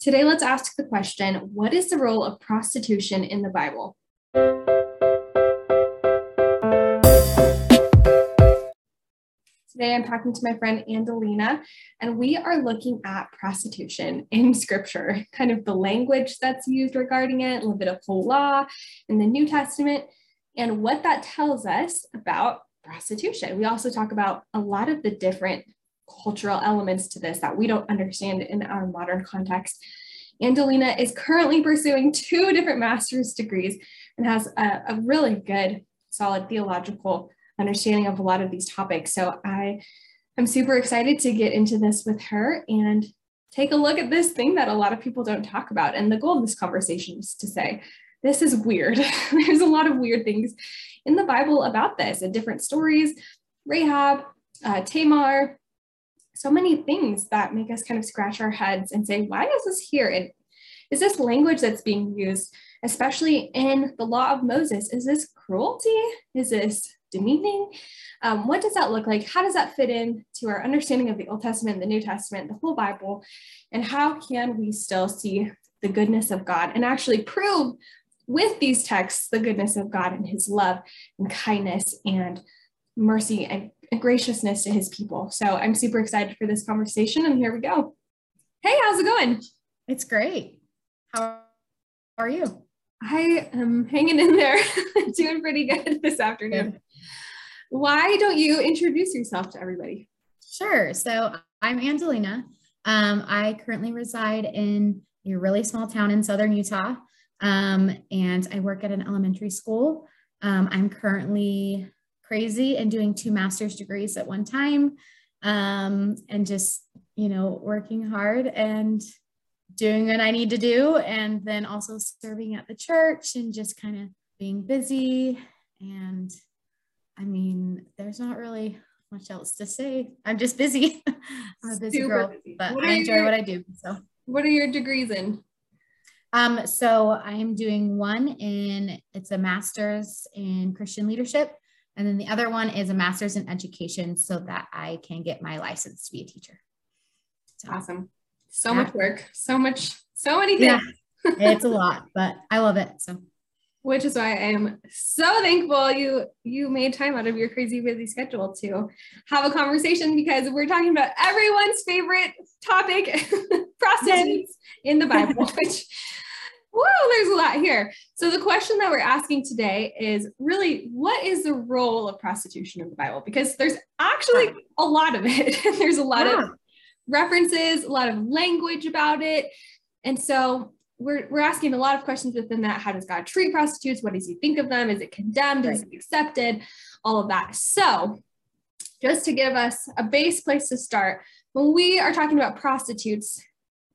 Today, let's ask the question What is the role of prostitution in the Bible? Today, I'm talking to my friend Andelina, and we are looking at prostitution in scripture, kind of the language that's used regarding it, Levitical law in the New Testament, and what that tells us about prostitution. We also talk about a lot of the different cultural elements to this that we don't understand in our modern context. Andelina is currently pursuing two different master's degrees and has a, a, really good, solid theological understanding of a lot of these topics. So I am super excited to get into this with her and take a look at this thing that a lot of people don't talk about. And the goal of this conversation is to say, this is weird. There's a lot of weird things in the Bible about this and different stories. Rahab, uh, Tamar, so many things that make us kind of scratch our heads and say, why is this here? And is this language that's being used, especially in the law of Moses? Is this cruelty? Is this demeaning? Um, what does that look like? How does that fit in to our understanding of the Old Testament, the New Testament, the whole Bible? And how can we still see the goodness of God and actually prove with these texts the goodness of God and his love and kindness and mercy and graciousness to his people. So I'm super excited for this conversation, and here we go. Hey, how's it going? It's great. How are you? I am hanging in there, doing pretty good this afternoon. Good. Why don't you introduce yourself to everybody? Sure. So I'm Andelina. Um, I currently reside in a really small town in southern Utah, um, and I work at an elementary school. Um, I'm currently crazy and doing two master's degrees at one time um, and just, you know, working hard and doing what I need to do. And then also serving at the church and just kind of being busy. And I mean, there's not really much else to say. I'm just busy. I'm a busy Super girl, busy. but I enjoy your, what I do. So, what are your degrees in? Um, so I'm doing one in it's a master's in Christian leadership, and then the other one is a master's in education so that I can get my license to be a teacher. So, awesome. So yeah. much work, so much, so many things. Yeah, it's a lot, but I love it. So which is why I am so thankful you you made time out of your crazy busy schedule to have a conversation because we're talking about everyone's favorite topic, prostitutes in the Bible, which whoa, there's a lot here. So the question that we're asking today is really what is the role of prostitution in the Bible? Because there's actually a lot of it. there's a lot yeah. of references, a lot of language about it. And so we're, we're asking a lot of questions within that. How does God treat prostitutes? What does he think of them? Is it condemned? Right. Is it accepted? All of that. So just to give us a base place to start, when we are talking about prostitutes,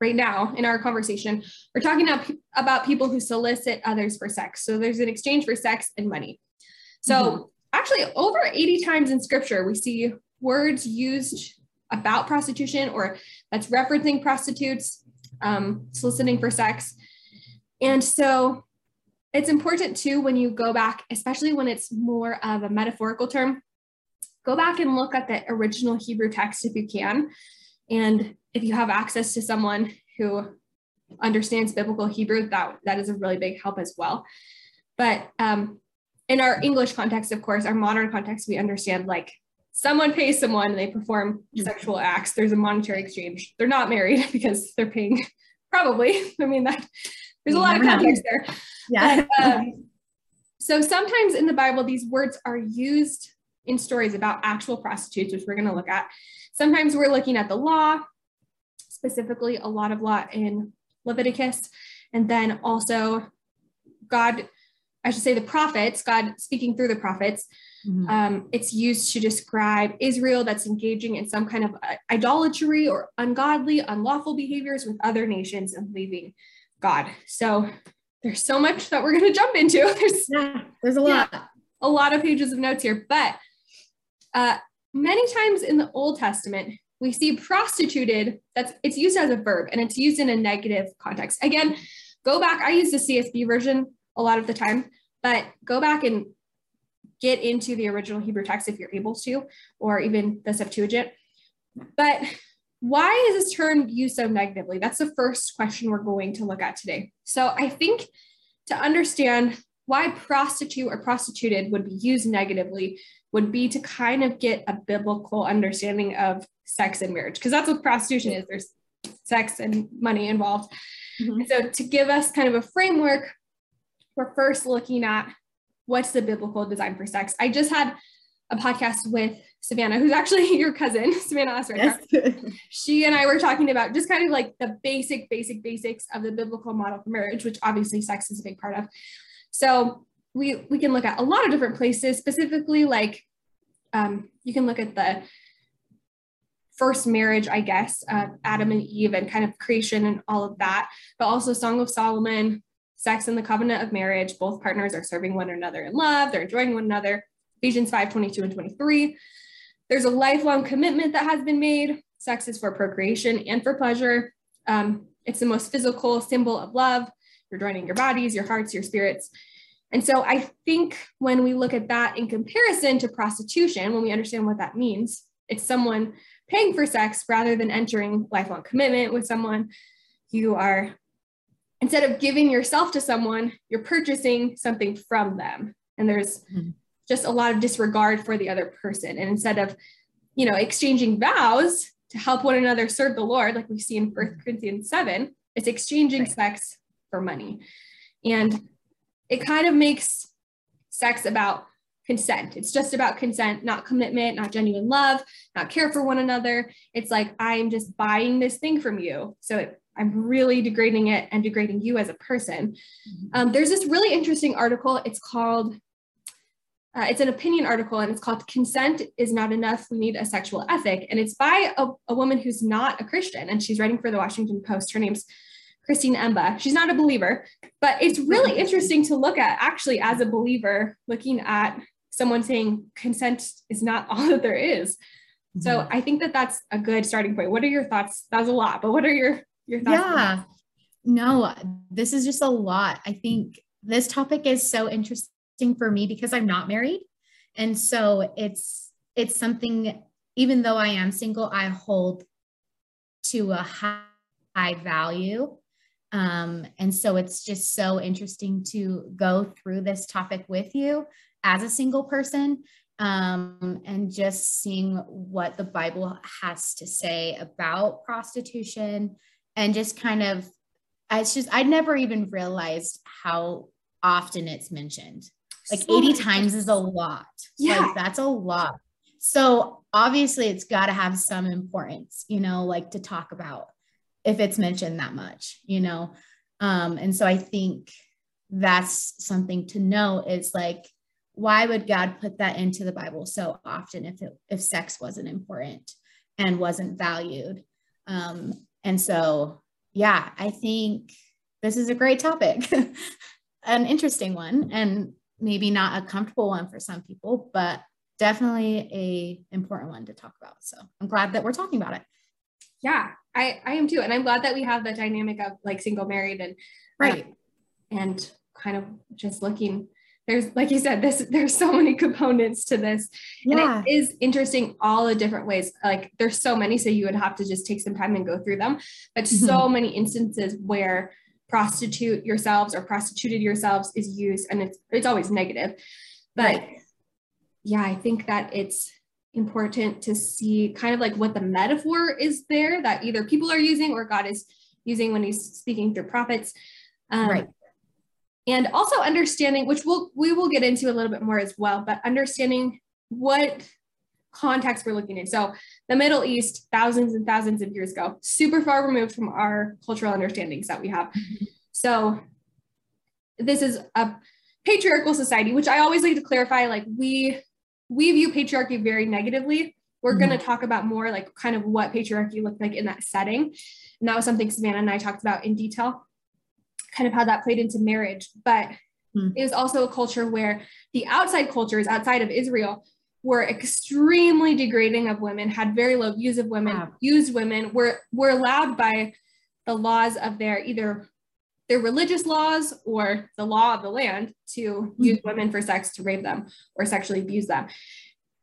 right now in our conversation, we're talking about people who solicit others for sex. So there's an exchange for sex and money. So mm-hmm. actually, over 80 times in scripture, we see words used about prostitution or that's referencing prostitutes um, soliciting for sex. And so it's important too when you go back, especially when it's more of a metaphorical term, go back and look at the original Hebrew text if you can. And if you have access to someone who understands biblical Hebrew, that, that is a really big help as well. But um, in our English context, of course, our modern context, we understand like someone pays someone and they perform mm-hmm. sexual acts. There's a monetary exchange. They're not married because they're paying, probably. I mean, that there's a lot of context there. Yeah. But, um, so sometimes in the Bible, these words are used in stories about actual prostitutes, which we're going to look at. Sometimes we're looking at the law, specifically a lot of law in Leviticus, and then also God, I should say the prophets, God speaking through the prophets. Mm-hmm. Um, it's used to describe Israel that's engaging in some kind of uh, idolatry or ungodly, unlawful behaviors with other nations and leaving God. So there's so much that we're going to jump into. There's, yeah, there's a lot. Yeah, a lot of pages of notes here, but uh, many times in the Old Testament, we see prostituted, that's it's used as a verb and it's used in a negative context. Again, go back, I use the CSB version a lot of the time, but go back and get into the original Hebrew text if you're able to, or even the Septuagint. But why is this term used so negatively? That's the first question we're going to look at today. So I think to understand why prostitute or prostituted would be used negatively would be to kind of get a biblical understanding of sex and marriage, because that's what prostitution is. There's sex and money involved. Mm-hmm. And so to give us kind of a framework, we're first looking at what's the biblical design for sex. I just had a podcast with Savannah, who's actually your cousin, Savannah Osric. Yes. she and I were talking about just kind of like the basic, basic, basics of the biblical model for marriage, which obviously sex is a big part of. So we we can look at a lot of different places, specifically like um, you can look at the first marriage, I guess, uh, Adam and Eve and kind of creation and all of that, but also Song of Solomon, sex and the covenant of marriage. Both partners are serving one another in love, they're enjoying one another. Ephesians 5 22 and 23. There's a lifelong commitment that has been made. Sex is for procreation and for pleasure. Um, it's the most physical symbol of love. You're joining your bodies, your hearts, your spirits. And so I think when we look at that in comparison to prostitution, when we understand what that means, it's someone paying for sex rather than entering lifelong commitment with someone. You are, instead of giving yourself to someone, you're purchasing something from them. And there's mm-hmm. just a lot of disregard for the other person. And instead of, you know, exchanging vows to help one another serve the Lord, like we see in 1 Corinthians 7, it's exchanging right. sex for money. And it kind of makes sex about consent. It's just about consent, not commitment, not genuine love, not care for one another. It's like, I'm just buying this thing from you. So it, I'm really degrading it and degrading you as a person. Mm-hmm. Um, there's this really interesting article. It's called, uh, it's an opinion article and it's called Consent is Not Enough. We Need a Sexual Ethic. And it's by a, a woman who's not a Christian and she's writing for the Washington Post. Her name's Christine Emba. She's not a believer, but it's really interesting to look at actually as a believer, looking at someone saying consent is not all that there is. Mm-hmm. So I think that that's a good starting point. What are your thoughts? That was a lot, but what are your your thoughts? Yeah. No, this is just a lot. I think this topic is so interesting for me because I'm not married. And so it's it's something even though I am single, I hold to a high, high value. Um, and so it's just so interesting to go through this topic with you as a single person um, and just seeing what the Bible has to say about prostitution and just kind of, it's just, I'd never even realized how often it's mentioned. Like so 80 times is a lot. Yeah. Like that's a lot. So obviously it's got to have some importance, you know, like to talk about if it's mentioned that much, you know. Um, and so I think that's something to know is like why would God put that into the Bible so often if it, if sex wasn't important and wasn't valued? Um, and so, yeah, I think this is a great topic, an interesting one, and maybe not a comfortable one for some people, but definitely a important one to talk about. So I'm glad that we're talking about it. Yeah, I, I am too. And I'm glad that we have the dynamic of like single married and right. and kind of just looking there's like you said this there's so many components to this yeah. and it is interesting all the different ways like there's so many so you would have to just take some time and go through them but mm-hmm. so many instances where prostitute yourselves or prostituted yourselves is used and it's it's always negative but right. yeah i think that it's important to see kind of like what the metaphor is there that either people are using or god is using when he's speaking through prophets. Um, right. And also understanding which we'll we will get into a little bit more as well but understanding what context we're looking in. So the middle east thousands and thousands of years ago super far removed from our cultural understandings that we have. Mm-hmm. so this is a patriarchal society which i always like to clarify like we we view patriarchy very negatively we're mm-hmm. going to talk about more like kind of what patriarchy looked like in that setting and that was something savannah and i talked about in detail kind of how that played into marriage. But mm. it was also a culture where the outside cultures outside of Israel were extremely degrading of women, had very low views of women, wow. used women, were were allowed by the laws of their either their religious laws or the law of the land to mm. use women for sex to rape them or sexually abuse them.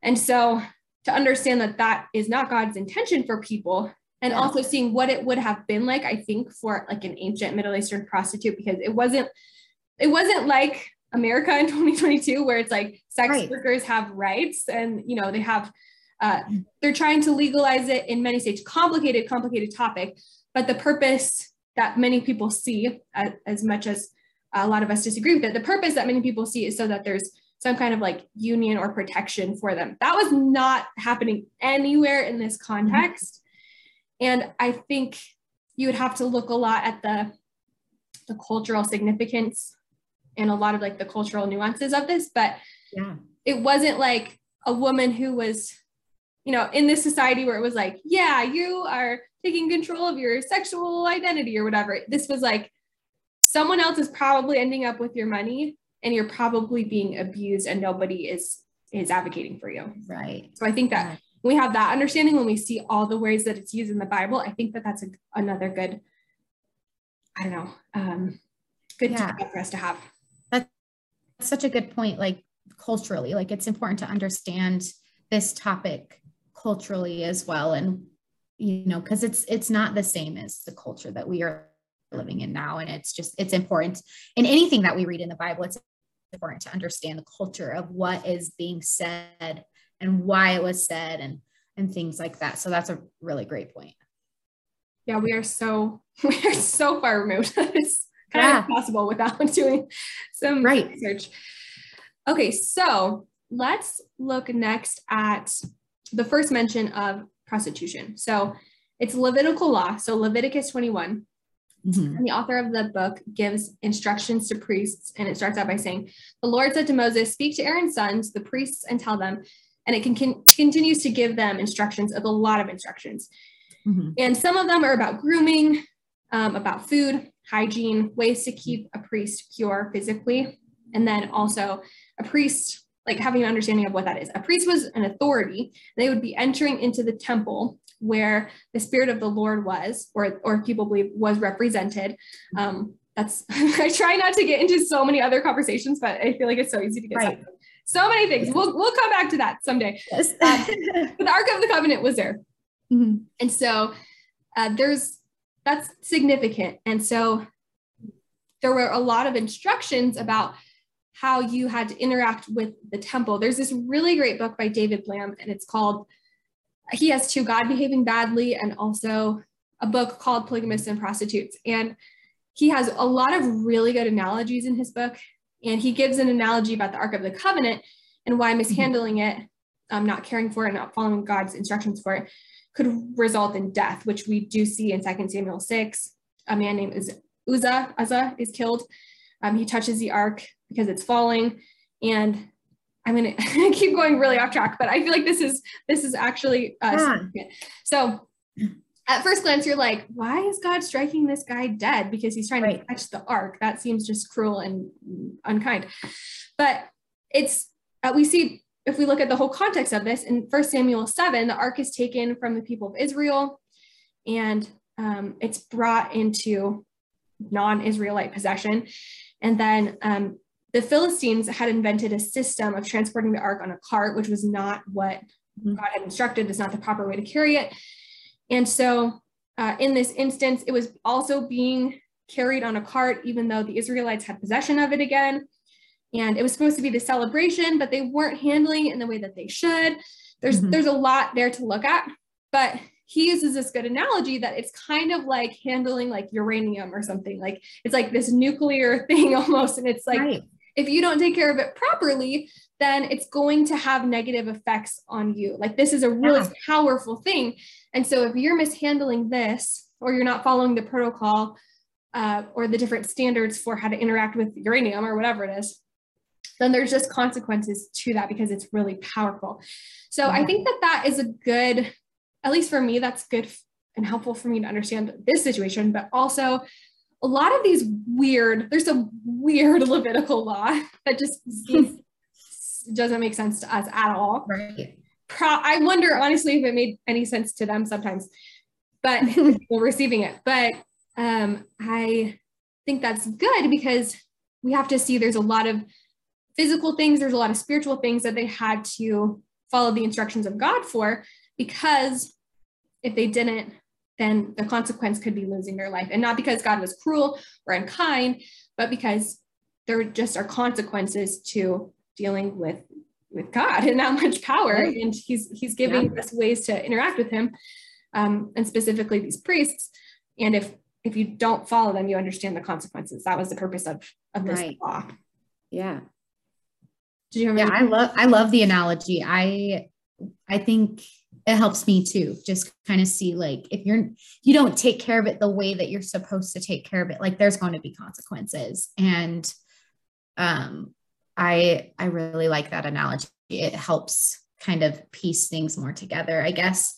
And so to understand that that is not God's intention for people and yeah. also seeing what it would have been like i think for like an ancient middle eastern prostitute because it wasn't it wasn't like america in 2022 where it's like sex right. workers have rights and you know they have uh, they're trying to legalize it in many states complicated complicated topic but the purpose that many people see as, as much as a lot of us disagree with it. The purpose that many people see is so that there's some kind of like union or protection for them. That was not happening anywhere in this mm-hmm. context. And I think you would have to look a lot at the, the cultural significance and a lot of like the cultural nuances of this, but yeah. it wasn't like a woman who was, you know, in this society where it was like, yeah, you are taking control of your sexual identity or whatever. This was like someone else is probably ending up with your money and you're probably being abused and nobody is is advocating for you. Right. So I think that we have that understanding when we see all the ways that it's used in the Bible, I think that that's a, another good, I don't know, um, good yeah. for us to have. That's such a good point. Like culturally, like it's important to understand this topic culturally as well. And, you know, cause it's, it's not the same as the culture that we are living in now. And it's just, it's important in anything that we read in the Bible. It's important to understand the culture of what is being said and why it was said and and things like that. So that's a really great point. Yeah, we are so we are so far removed. it's kind yeah. of impossible without doing some right. research. Okay, so let's look next at the first mention of prostitution. So it's Levitical law. So Leviticus 21. Mm-hmm. And the author of the book gives instructions to priests, and it starts out by saying, The Lord said to Moses, Speak to Aaron's sons, the priests, and tell them, and it can, continues to give them instructions of a lot of instructions. Mm-hmm. And some of them are about grooming, um, about food, hygiene, ways to keep a priest pure physically, and then also a priest like having an understanding of what that is. A priest was an authority. They would be entering into the temple where the spirit of the Lord was, or or people believe was represented. Um, that's I try not to get into so many other conversations, but I feel like it's so easy to get right so many things. We'll we'll come back to that someday. Yes. but the Ark of the Covenant was there, mm-hmm. and so uh, there's that's significant. And so there were a lot of instructions about how you had to interact with the temple. There's this really great book by David Lamb, and it's called. He has two God behaving badly, and also a book called Polygamists and Prostitutes, and he has a lot of really good analogies in his book and he gives an analogy about the Ark of the Covenant and why mishandling it, um, not caring for it, not following God's instructions for it, could result in death, which we do see in 2 Samuel 6. A man named Uzzah, Uzzah is killed. Um, he touches the ark because it's falling. And I'm gonna keep going really off track, but I feel like this is this is actually uh, yeah. so at first glance, you're like, why is God striking this guy dead? Because he's trying right. to catch the ark. That seems just cruel and unkind. But it's, uh, we see, if we look at the whole context of this, in First Samuel 7, the ark is taken from the people of Israel and um, it's brought into non Israelite possession. And then um, the Philistines had invented a system of transporting the ark on a cart, which was not what mm-hmm. God had instructed. It's not the proper way to carry it. And so uh, in this instance, it was also being carried on a cart, even though the Israelites had possession of it again. And it was supposed to be the celebration, but they weren't handling it in the way that they should. There's, mm-hmm. there's a lot there to look at, but he uses this good analogy that it's kind of like handling like uranium or something. Like it's like this nuclear thing almost. And it's like, right. If you don't take care of it properly, then it's going to have negative effects on you. Like this is a really yeah. powerful thing. And so if you're mishandling this or you're not following the protocol uh, or the different standards for how to interact with uranium or whatever it is, then there's just consequences to that because it's really powerful. So I think that that is a good, at least for me, that's good and helpful for me to understand this situation, but also a lot of these weird, there's some weird Levitical law that just doesn't make sense to us at all. Right. Pro- I wonder honestly if it made any sense to them sometimes, but we're receiving it. But um, I think that's good because we have to see there's a lot of physical things, there's a lot of spiritual things that they had to follow the instructions of God for, because if they didn't, then the consequence could be losing their life. And not because God was cruel or unkind, but because there just are consequences to dealing with with God and that much power. And he's he's giving yeah. us ways to interact with him. Um, and specifically these priests. And if if you don't follow them, you understand the consequences. That was the purpose of, of this right. law. Yeah. Did you yeah, I love I love the analogy. I I think it helps me too. Just kind of see like if you're you don't take care of it the way that you're supposed to take care of it, like there's going to be consequences. And um I I really like that analogy. It helps kind of piece things more together, I guess.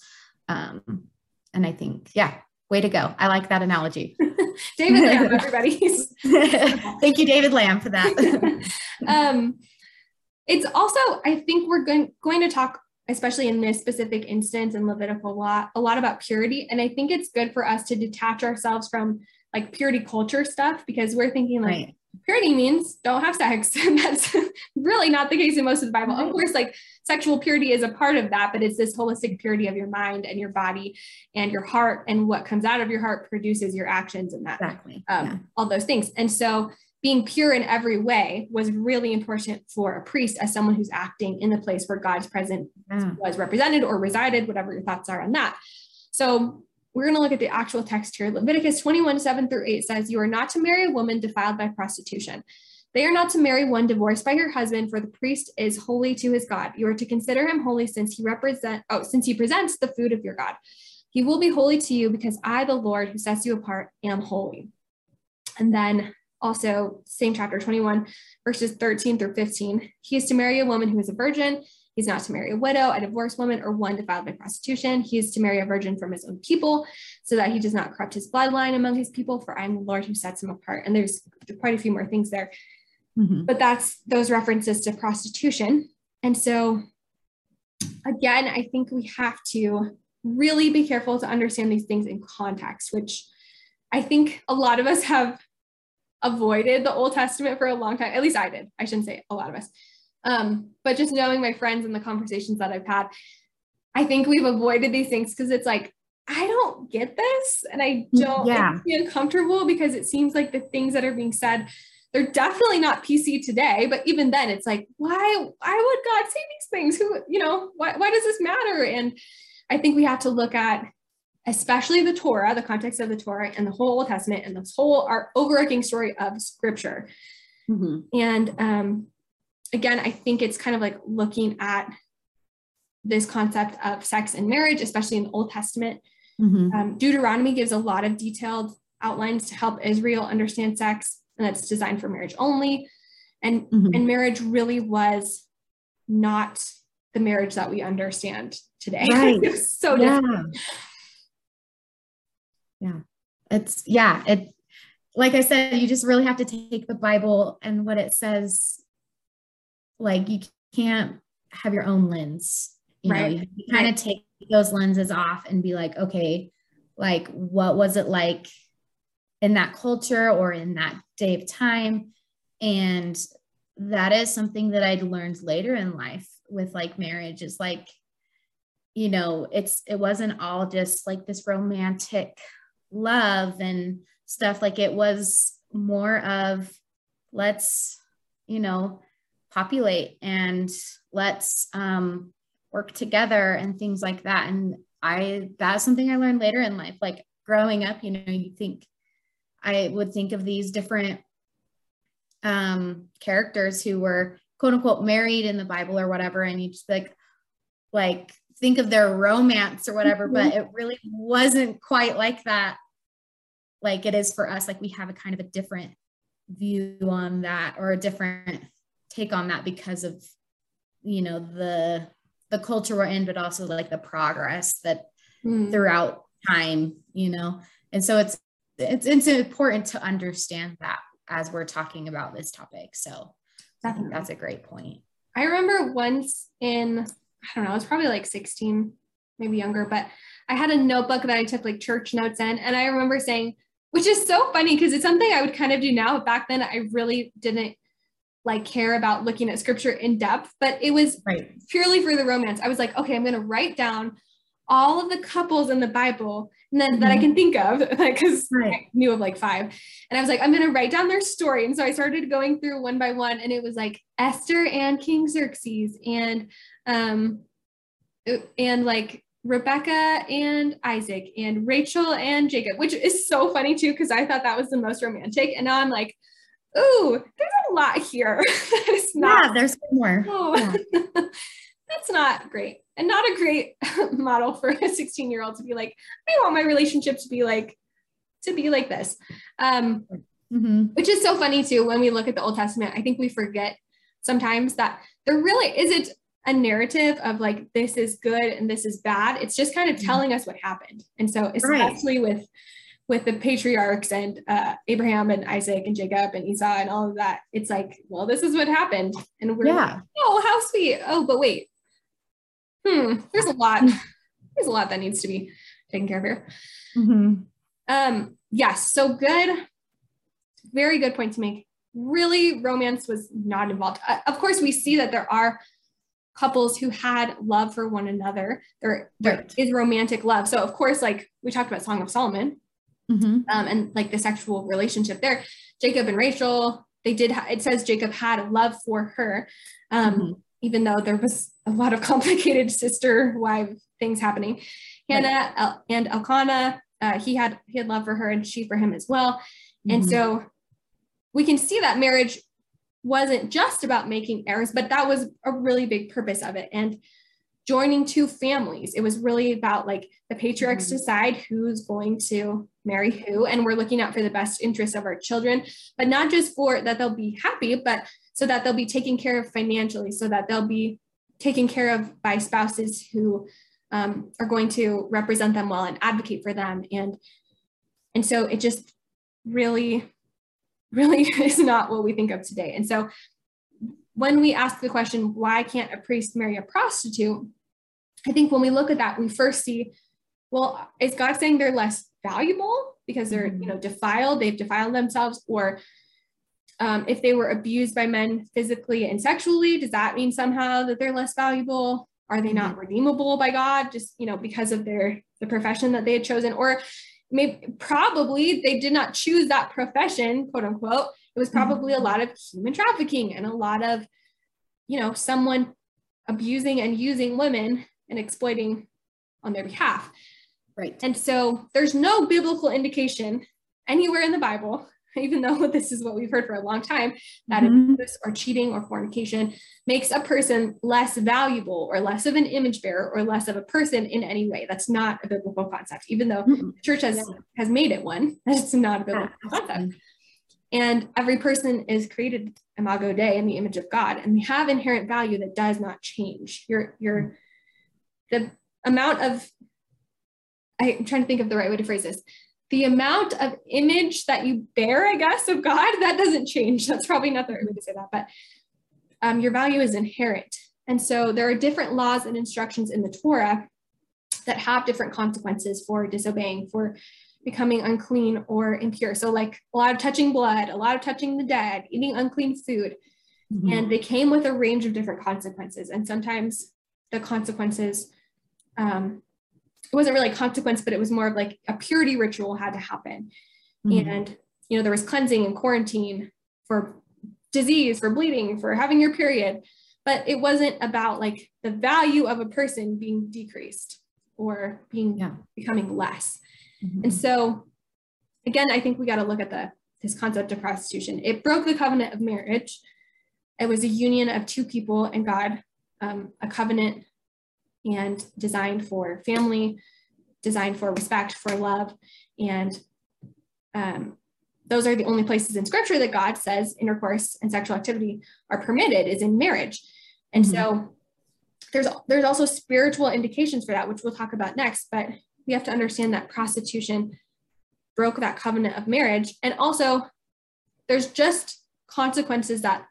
Um and I think, yeah, way to go. I like that analogy. David Lamb, everybody. Thank you, David Lamb, for that. um, it's also, I think we're going, going to talk, especially in this specific instance in Levitical law, a lot about purity. And I think it's good for us to detach ourselves from like purity culture stuff because we're thinking like, right purity means don't have sex. And that's really not the case in most of the Bible. Of course, like sexual purity is a part of that, but it's this holistic purity of your mind and your body and your heart, and what comes out of your heart produces your actions and that exactly. Um, yeah. all those things. And so being pure in every way was really important for a priest as someone who's acting in the place where God's presence yeah. was represented or resided, whatever your thoughts are on that. So we're going to look at the actual text here. Leviticus 21, 7 through 8 says, You are not to marry a woman defiled by prostitution. They are not to marry one divorced by her husband, for the priest is holy to his God. You are to consider him holy since he represent oh, since he presents the food of your God. He will be holy to you because I, the Lord, who sets you apart, am holy. And then also, same chapter 21, verses 13 through 15. He is to marry a woman who is a virgin He's not to marry a widow, a divorced woman, or one defiled by prostitution. He is to marry a virgin from his own people so that he does not corrupt his bloodline among his people, for I am the Lord who sets him apart. And there's quite a few more things there. Mm-hmm. But that's those references to prostitution. And so, again, I think we have to really be careful to understand these things in context, which I think a lot of us have avoided the Old Testament for a long time. At least I did. I shouldn't say a lot of us. Um, but just knowing my friends and the conversations that I've had, I think we've avoided these things because it's like, I don't get this. And I mm, don't yeah. be uncomfortable because it seems like the things that are being said, they're definitely not PC today. But even then, it's like, why, why would God say these things? Who, you know, why, why does this matter? And I think we have to look at especially the Torah, the context of the Torah and the whole Old Testament and this whole our overarching story of scripture. Mm-hmm. And um, again, I think it's kind of like looking at this concept of sex and marriage, especially in the Old Testament. Mm-hmm. Um, Deuteronomy gives a lot of detailed outlines to help Israel understand sex, and that's designed for marriage only. And, mm-hmm. and marriage really was not the marriage that we understand today. Right. so yeah. different. Yeah. It's, yeah. It, like I said, you just really have to take the Bible and what it says like you can't have your own lens. You right. know, you kind of take those lenses off and be like, okay, like what was it like in that culture or in that day of time? And that is something that I'd learned later in life with like marriage is like, you know, it's it wasn't all just like this romantic love and stuff. Like it was more of let's, you know, populate and let's um, work together and things like that. And I, that's something I learned later in life. Like growing up, you know, you think, I would think of these different um, characters who were quote unquote married in the Bible or whatever. And you just like, like think of their romance or whatever, mm-hmm. but it really wasn't quite like that. Like it is for us, like we have a kind of a different view on that or a different take on that because of you know the the culture we're in but also like the progress that mm. throughout time you know? And so it's it's it's important to understand that as we're talking about this topic. So i think that's a great point. I remember once in i don't know i was probably like 16 maybe younger but i had a notebook that i took like church notes in and i remember saying which is so funny because it's something i would kind of do now but back then i really didn't like care about looking at scripture in depth, but it was right. purely for the romance. I was like, okay, I'm going to write down all of the couples in the Bible and then mm-hmm. that I mm-hmm. can think of because right. I knew of like five. And I was like, I'm gonna write down their story. And so I started going through one by one, and it was like Esther and King Xerxes and um and like Rebecca and Isaac and Rachel and Jacob, which is so funny too, because I thought that was the most romantic. And now I'm like, ooh, there's a lot here. That is not, yeah, there's more. Oh, yeah. that's not great. And not a great model for a 16 year old to be like, I want my relationship to be like, to be like this. Um, mm-hmm. Which is so funny too, when we look at the Old Testament, I think we forget sometimes that there really isn't a narrative of like this is good and this is bad. It's just kind of mm-hmm. telling us what happened. And so especially right. with with the patriarchs and uh, Abraham and Isaac and Jacob and Esau and all of that, it's like, well, this is what happened. And we're yeah. like, oh, how sweet. Oh, but wait. Hmm, there's a lot. There's a lot that needs to be taken care of here. Mm-hmm. Um, yes, so good. Very good point to make. Really, romance was not involved. Uh, of course, we see that there are couples who had love for one another. There, there right. is romantic love. So of course, like we talked about Song of Solomon, mm-hmm. um, and like the sexual relationship there, Jacob and Rachel, they did. Ha- it says Jacob had love for her, um, mm-hmm. even though there was a lot of complicated sister wife things happening. Hannah right. El- and Elkanah, uh, he had he had love for her, and she for him as well. Mm-hmm. And so we can see that marriage wasn't just about making heirs, but that was a really big purpose of it. And joining two families, it was really about like the patriarchs mm-hmm. decide who's going to marry who. And we're looking out for the best interests of our children, but not just for that they'll be happy, but so that they'll be taken care of financially, so that they'll be taken care of by spouses who um, are going to represent them well and advocate for them. And and so it just really really is not what we think of today. And so when we ask the question, why can't a priest marry a prostitute? I think when we look at that, we first see, well, is God saying they're less valuable because they're, you know, defiled, they've defiled themselves, or um, if they were abused by men physically and sexually, does that mean somehow that they're less valuable? Are they not mm-hmm. redeemable by God just, you know, because of their the profession that they had chosen? Or maybe probably they did not choose that profession, quote unquote. It was probably mm-hmm. a lot of human trafficking and a lot of, you know, someone abusing and using women and exploiting on their behalf. Right. And so there's no biblical indication anywhere in the Bible even though this is what we've heard for a long time, that mm-hmm. abuse or cheating or fornication makes a person less valuable or less of an image bearer or less of a person in any way. That's not a biblical concept, even though mm-hmm. the church has, yeah. has made it one. That's not a biblical yeah. concept. And every person is created imago Dei in the image of God, and we have inherent value that does not change. Your your the amount of I'm trying to think of the right way to phrase this the amount of image that you bear, I guess, of God, that doesn't change. That's probably not the right way to say that, but um, your value is inherent. And so there are different laws and instructions in the Torah that have different consequences for disobeying, for becoming unclean or impure. So, like a lot of touching blood, a lot of touching the dead, eating unclean food. Mm-hmm. And they came with a range of different consequences. And sometimes the consequences um, it wasn't really a consequence, but it was more of like a purity ritual had to happen. Mm-hmm. And, you know, there was cleansing and quarantine for disease, for bleeding, for having your period. But it wasn't about like the value of a person being decreased or being yeah. becoming less. Mm-hmm. And so again, I think we got to look at the this concept of prostitution. It broke the covenant of marriage. It was a union of two people and God, um, a covenant and designed for family, designed for respect, for love. And um, those are the only places in scripture that God says intercourse and sexual activity are permitted is in marriage. And mm-hmm. so there's there's also spiritual indications for that, which we'll talk about next, but we have to understand that prostitution broke that covenant of marriage. And also there's just consequences that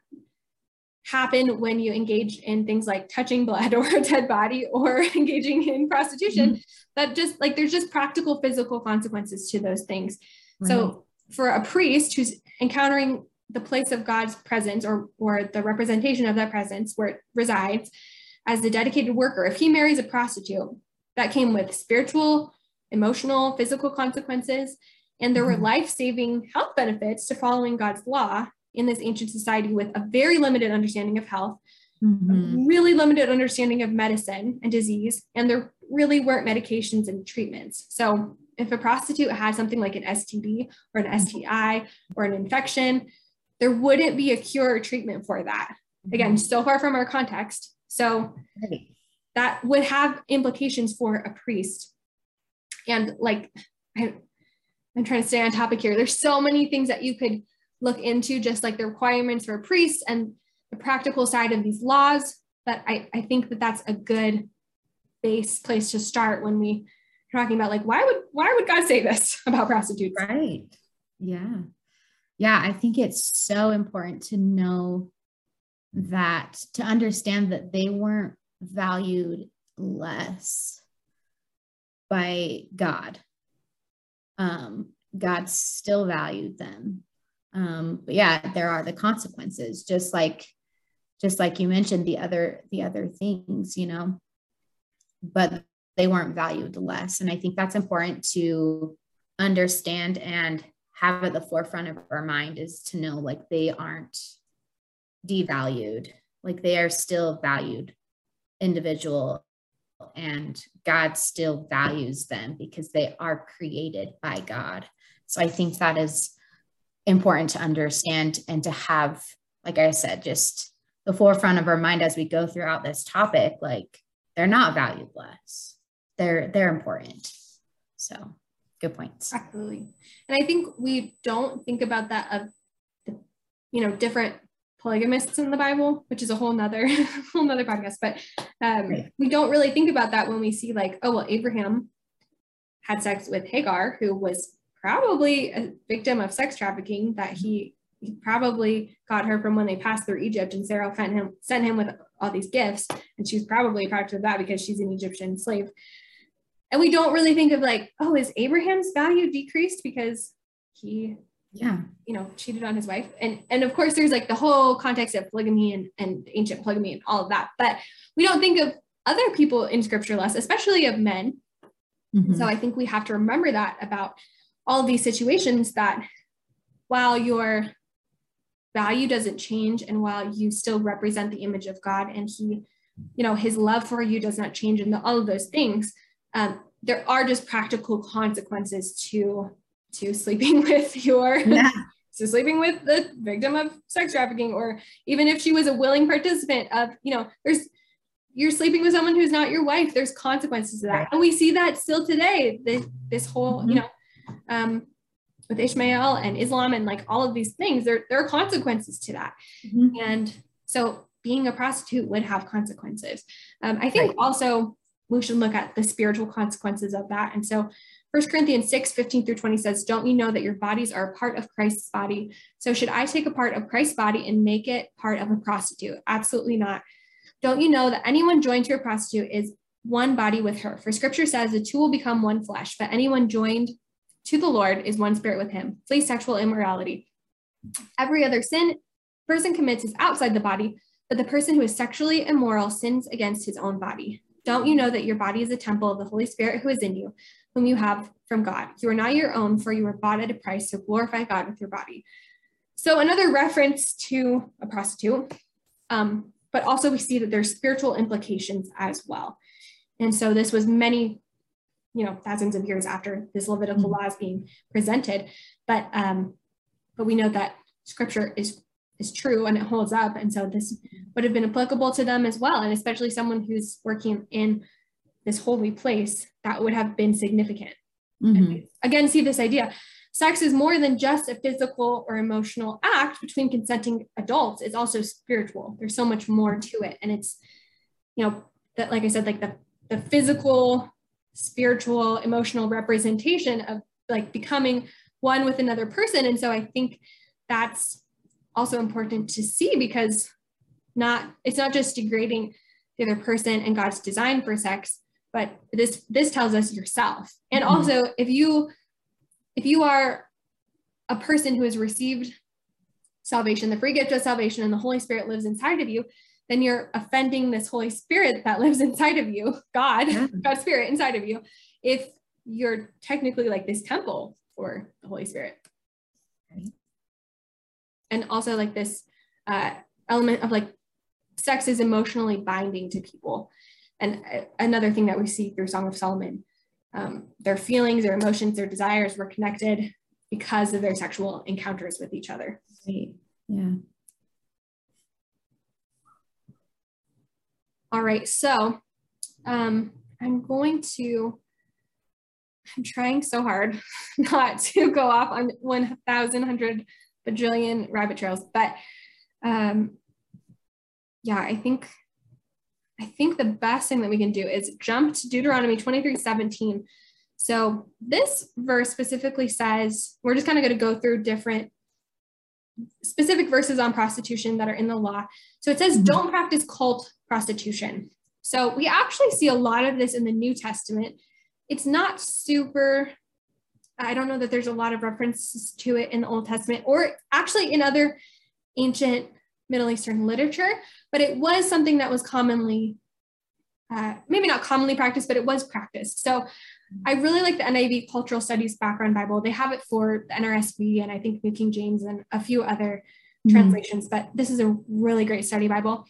happen when you engage in things like touching blood or a dead body or engaging in prostitution mm-hmm. that just like there's just practical physical consequences to those things right. so for a priest who's encountering the place of god's presence or or the representation of that presence where it resides as the dedicated worker if he marries a prostitute that came with spiritual emotional, physical consequences, and there were Mhm. life saving health benefits to following God's law in this ancient society with a very limited understanding of health, Mhm. really limited understanding of medicine and disease, and there really weren't medications and treatments. So if a prostitute had something like an STD or an STI or an infection, there wouldn't be a cure or treatment for that. Again, so far from our context. So that would have implications for a priest. And like, I, I'm trying to stay on topic here. There's so many things that you could look into, just like the requirements for a priest and the practical side of these laws. But I, I think that that's a good base place to start when we talking about like why would why would God say this about prostitutes? Right. Yeah. Yeah. I think it's so important to know that, to understand that they weren't valued less by God. Um, God still valued them. Um, but yeah, there are the consequences, just like just like you mentioned the other the other things, you know, but they weren't valued less. And I think that's important to understand and have at the forefront of our mind is to know like they aren't devalued, like they are still valued individual and God still values them because they are created by God. So I think that is important to understand and to have, like I said, just the forefront of our mind as we go throughout this topic, like they're not valued less. They're they're important. So good points. Absolutely. And I think we don't think about that of the, you know, different polygamists in the Bible, which is a whole nother whole nother podcast. But um, Right. we don't really think about that when we see like, oh well, Abraham had sex with Hagar, who was probably a victim of sex trafficking that he he probably got her from when they passed through Egypt and Sarah sent him sent him with all these gifts and she's probably a product of that because she's an Egyptian slave. And we don't really think of like, oh, is Abraham's value decreased because he Yeah. you know cheated on his wife and and of course there's like the whole context of polygamy and, and ancient polygamy and all of that but we don't think of other people in scripture less especially of men Mhm. so i think we have to remember that about all these situations that while your value doesn't change and while you still represent the image of god and he you know his love for you does not change and the, all of those things um, there are just practical consequences to to sleeping with your yeah. so sleeping with the victim of sex trafficking or even if she was a willing participant of you know there's you're sleeping with someone who's not your wife there's consequences to that and we see that still today this, this whole you Mhm. know um, with ishmael and islam and like all of these things there, there are consequences to that Mhm. and so being a prostitute would have consequences um, i think Right. also we should look at the spiritual consequences of that and so 1 Corinthians 6, 15 through 20 says, Don't you know that your bodies are a part of Christ's body? So should I take a part of Christ's body and make it part of a prostitute? Absolutely not. Don't you know that anyone joined to a prostitute is one body with her? For scripture says the two will become one flesh, but anyone joined to the Lord is one spirit with him. Flee sexual immorality. Every other sin person commits is outside the body, but the person who is sexually immoral sins against his own body. Don't you know that your body is a temple of the Holy Spirit who is in you? whom you have from God. You are not your own, for you were bought at a price, so glorify God with your body. So, another reference to a prostitute, um, but also we see that there's spiritual implications as well. And so, this was many, you know, thousands of years after this Levitical Mhm. law is being presented, but um, but we know that Scripture is is true and it holds up, and so this would have been applicable to them as well, and especially someone who's working in this holy place that would have been significant. Mhm. Again, see this idea. Sex is more than just a physical or emotional act between consenting adults. It's also spiritual. There's so much more to it. And it's, you know, that like I said, like the the physical, spiritual, emotional representation of like becoming one with another person. And so I think that's also important to see because not it's not just degrading the other person and God's design for sex, but this this tells us yourself. And Mhm. also if you if you are a person who has received salvation, the free gift of salvation, and the Holy Spirit lives inside of you, then you're offending this Holy Spirit that lives inside of you, God, Yeah. God's Spirit inside of you. If you're technically like this temple for the Holy Spirit. Right. And also like this uh, element of like sex is emotionally binding to people. And uh, another thing that we see through Song of Solomon, um, their feelings, their emotions, their desires were connected because of their sexual encounters with each other. Right. Yeah. All right, so um, I'm going to, I'm trying so hard not to go off on 1,100 bajillion rabbit trails, but um, yeah, I think, I think the best thing that we can do is jump to Deuteronomy 23, 17. So this verse specifically says, we're just kind of going to go through different specific verses on prostitution that are in the law. So it says, mm-hmm. don't practice cult prostitution. So we actually see a lot of this in the New Testament. It's not super, I don't know that there's a lot of references to it in the Old Testament or actually in other ancient Middle Eastern literature, but it was something that was commonly, uh, maybe not commonly practiced, but it was practiced. So I really like the NIV Cultural Studies Background Bible. They have it for the NRSV and I think New King James and a few other mm-hmm. translations, but this is a really great study Bible.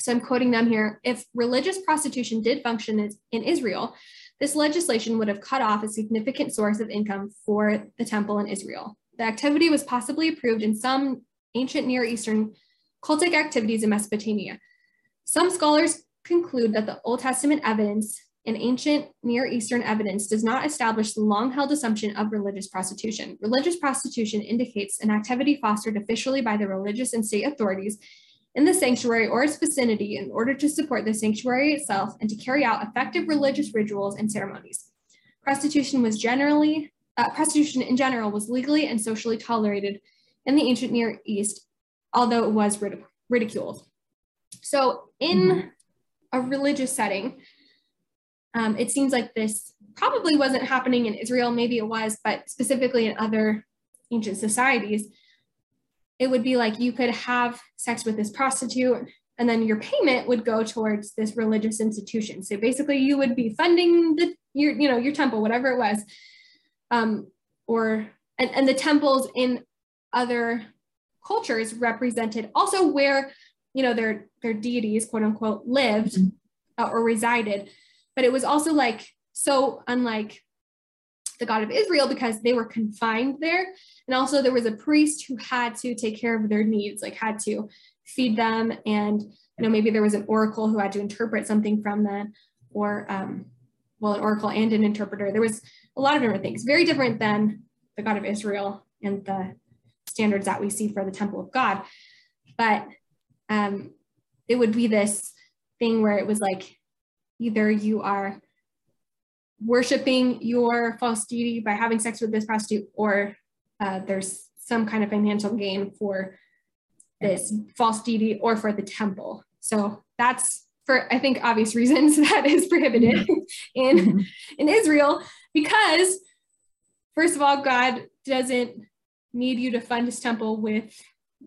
So I'm quoting them here. If religious prostitution did function in Israel, this legislation would have cut off a significant source of income for the temple in Israel. The activity was possibly approved in some ancient Near Eastern cultic activities in Mesopotamia. Some scholars conclude that the Old Testament evidence and ancient Near Eastern evidence does not establish the long held assumption of religious prostitution. Religious prostitution indicates an activity fostered officially by the religious and state authorities in the sanctuary or its vicinity in order to support the sanctuary itself and to carry out effective religious rituals and ceremonies. Prostitution was generally, uh, prostitution in general was legally and socially tolerated in the ancient Near East, although it was ridic ridiculed. So in mm-hmm. a religious setting, um, it seems like this probably wasn't happening in Israel, maybe it was, but specifically in other ancient societies, it would be like you could have sex with this prostitute and then your payment would go towards this religious institution. So basically you would be funding the your, you know, your temple, whatever it was. Um, or and, and the temples in other cultures represented also where you know their their deities quote unquote lived uh, or resided but it was also like so unlike the God of Israel because they were confined there. And also there was a priest who had to take care of their needs, like had to feed them. And, you know, maybe there was an oracle who had to interpret something from them or, um, well, an oracle and an interpreter. There was a lot of different things, very different than the God of Israel and the standards that we see for the temple of God. But um, it would be this thing where it was like either you are worshiping your false deity by having sex with this prostitute, or uh, there's some kind of financial gain for this false deity or for the temple. So that's for I think obvious reasons that is prohibited in mm-hmm. in Israel because first of all God doesn't need you to fund his temple with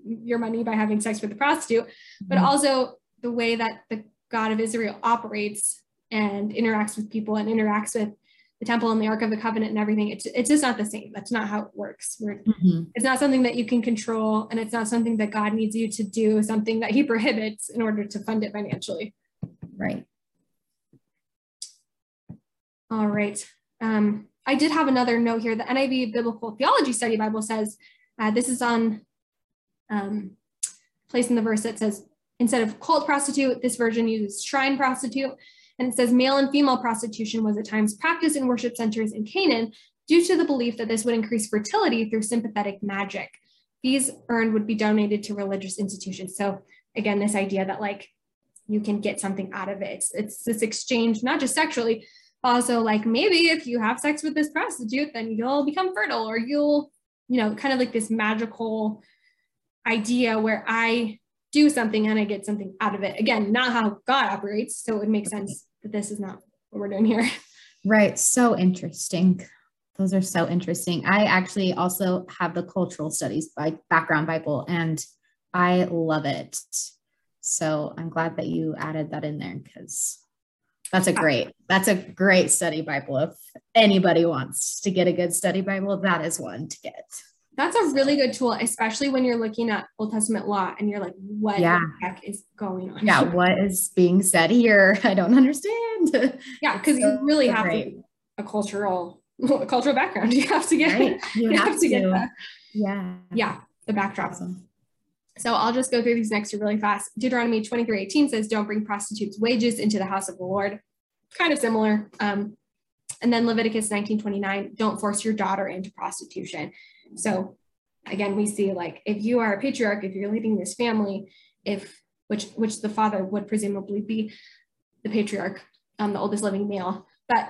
your money by having sex with the prostitute, but mm-hmm. also the way that the God of Israel operates and interacts with people and interacts with the temple and the Ark of the Covenant and everything. It's, it's just not the same. That's not how it works. Mm-hmm. It's not something that you can control, and it's not something that God needs you to do, something that He prohibits in order to fund it financially. Right. All right. Um, I did have another note here. The NIV Biblical Theology Study Bible says uh, this is on um, place in the verse that says instead of cult prostitute, this version uses shrine prostitute. And it says male and female prostitution was at times practiced in worship centers in Canaan due to the belief that this would increase fertility through sympathetic magic. Fees earned would be donated to religious institutions. So again, this idea that like you can get something out of it. It's, it's this exchange, not just sexually, also like maybe if you have sex with this prostitute, then you'll become fertile or you'll, you know, kind of like this magical idea where I do something and I get something out of it. Again, not how God operates. So it would make sense that this is not what we're doing here. Right. So interesting. Those are so interesting. I actually also have the cultural studies by background Bible and I love it. So I'm glad that you added that in there because That's a great, that's a great study Bible. If anybody wants to get a good study Bible, that is one to get. That's a really good tool, especially when you're looking at Old Testament law and you're like, what yeah. the heck is going on? Yeah, what is being said here? I don't understand. Yeah, because so, you really have great. to a cultural a cultural background. You have to get right. you, you have, have, to, get that. Yeah. Yeah, the backdrop. Awesome. So I'll just go through these next two really fast. Deuteronomy 23, 18 says, don't bring prostitutes' wages into the house of the Lord. Kind of similar. Um, and then Leviticus 19, 29, don't force your daughter into prostitution. So again, we see like if you are a patriarch, if you're leading this family, if which which the father would presumably be the patriarch, um, the oldest living male, but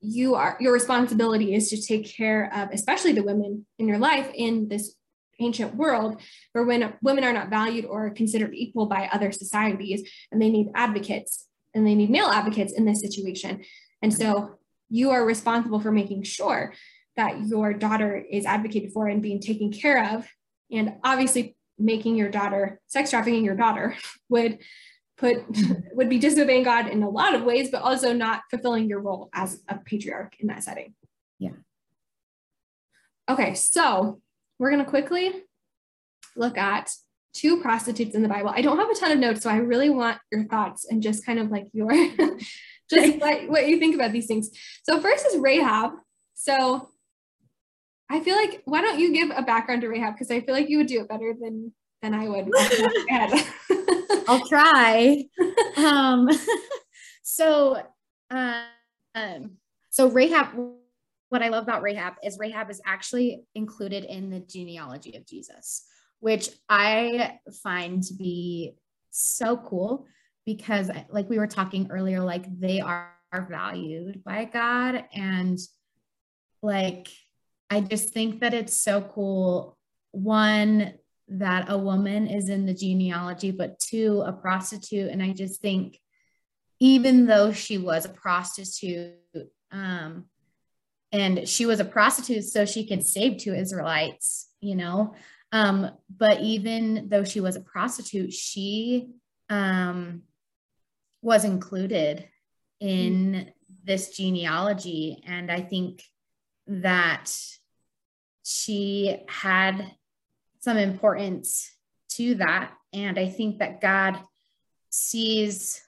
you are your responsibility is to take care of especially the women in your life in this ancient world where when women are not valued or considered equal by other societies and they need advocates and they need male advocates in this situation. And so you are responsible for making sure that your daughter is advocated for and being taken care of and obviously making your daughter sex trafficking your daughter would put would be disobeying god in a lot of ways but also not fulfilling your role as a patriarch in that setting. Yeah. Okay so we're going to quickly look at two prostitutes in the bible. I don't have a ton of notes so i really want your thoughts and just kind of like your just what, what you think about these things. So first is rahab. So I feel like why don't you give a background to Rahab because I feel like you would do it better than than I would. I'll try. um, so, uh, um, so Rahab. What I love about Rahab is Rahab is actually included in the genealogy of Jesus, which I find to be so cool because, like we were talking earlier, like they are, are valued by God and like I just think that it's so cool. One, that a woman is in the genealogy, but two, a prostitute. And I just think, even though she was a prostitute, um, and she was a prostitute so she could save two Israelites, you know. Um, but even though she was a prostitute, she um, was included in this genealogy. And I think that she had some importance to that. And I think that God sees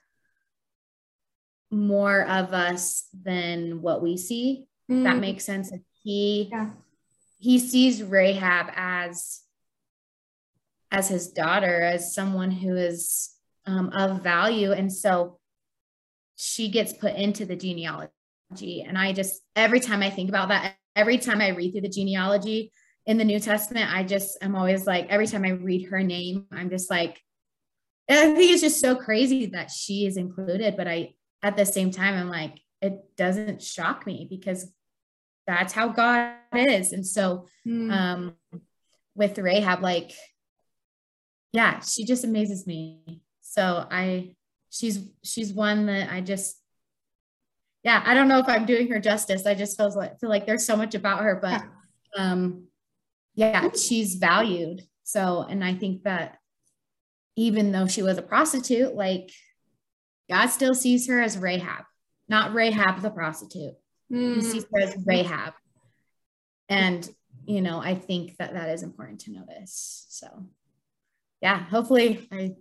more of us than what we see. Mm. That makes sense. He yeah. he sees Rahab as as his daughter, as someone who is um, of value, and so she gets put into the genealogy. And I just every time I think about that, every time I read through the genealogy, in the New Testament, I just am always like, every time I read her name, I'm just like, I think it's just so crazy that she is included. But I, at the same time, I'm like, it doesn't shock me because that's how God is. And so, mm. um, with Rahab, like, yeah, she just amazes me. So I, she's, she's one that I just, yeah, I don't know if I'm doing her justice. I just feel like, feel like there's so much about her, but, um, yeah, she's valued. So, and I think that even though she was a prostitute, like God still sees her as Rahab, not Rahab the prostitute. Mm. He sees her as Rahab. And, you know, I think that that is important to notice. So, yeah, hopefully I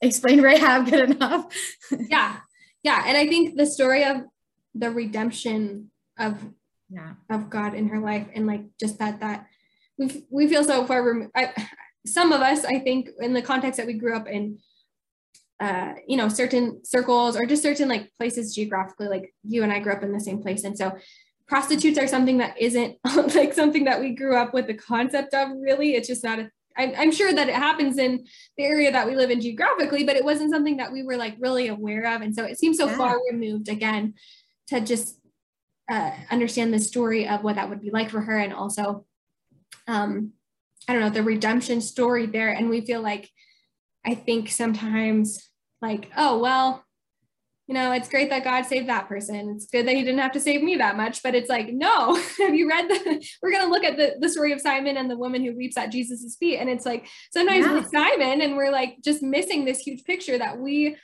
explained Rahab good enough. yeah. Yeah. And I think the story of the redemption of yeah of God in her life and like just that that we we feel so far removed. some of us, I think, in the context that we grew up in, uh, you know, certain circles or just certain like places geographically, like you and I grew up in the same place, and so prostitutes are something that isn't like something that we grew up with the concept of. Really, it's just not a I'm, I'm sure that it happens in the area that we live in geographically, but it wasn't something that we were like really aware of. And so it seems so yeah. far removed again to just uh, understand the story of what that would be like for her and also um, I don't know, the redemption story there. And we feel like, I think sometimes like, oh, well, you know, it's great that God saved that person. It's good that he didn't have to save me that much, but it's like, no, have you read the, we're going to look at the, the story of Simon and the woman who weeps at Jesus's feet. And it's like, sometimes yeah. with Simon and we're like just missing this huge picture that we,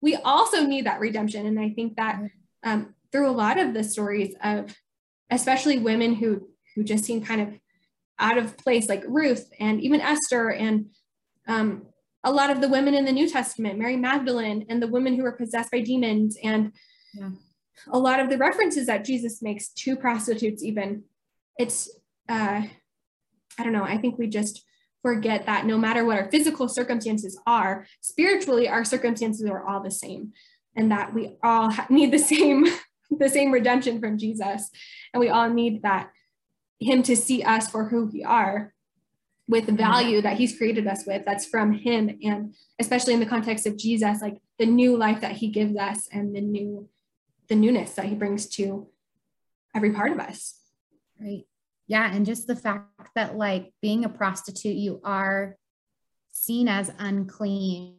we also need that redemption. And I think that um, through a lot of the stories of, especially women who who just seem kind of out of place, like Ruth and even Esther and um, a lot of the women in the New Testament, Mary Magdalene, and the women who were possessed by demons, and yeah. a lot of the references that Jesus makes to prostitutes, even it's, uh, I don't know, I think we just forget that no matter what our physical circumstances are, spiritually, our circumstances are all the same, and that we all need the same. the same redemption from Jesus. And we all need that him to see us for who we are with the value that he's created us with that's from him. And especially in the context of jesus like the new life that he gives us and the new the newness that he brings to every part of us. Right. Yeah. And just the fact that like being a prostitute you are seen as unclean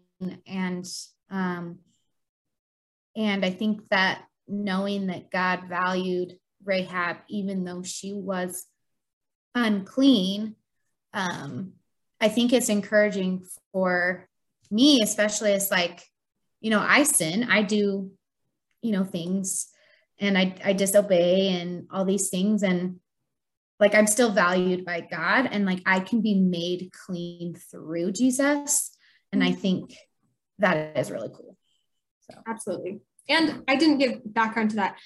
and um and i think that knowing that god valued rahab even though she was unclean um, I think it's encouraging for me, especially as like, you know, I sin, I do, you know, things and I, I disobey and all these things. And like, I'm still valued by God and like, I can be made clean through Jesus. And I think that is really cool. So absolutely. And I didn't give background to that.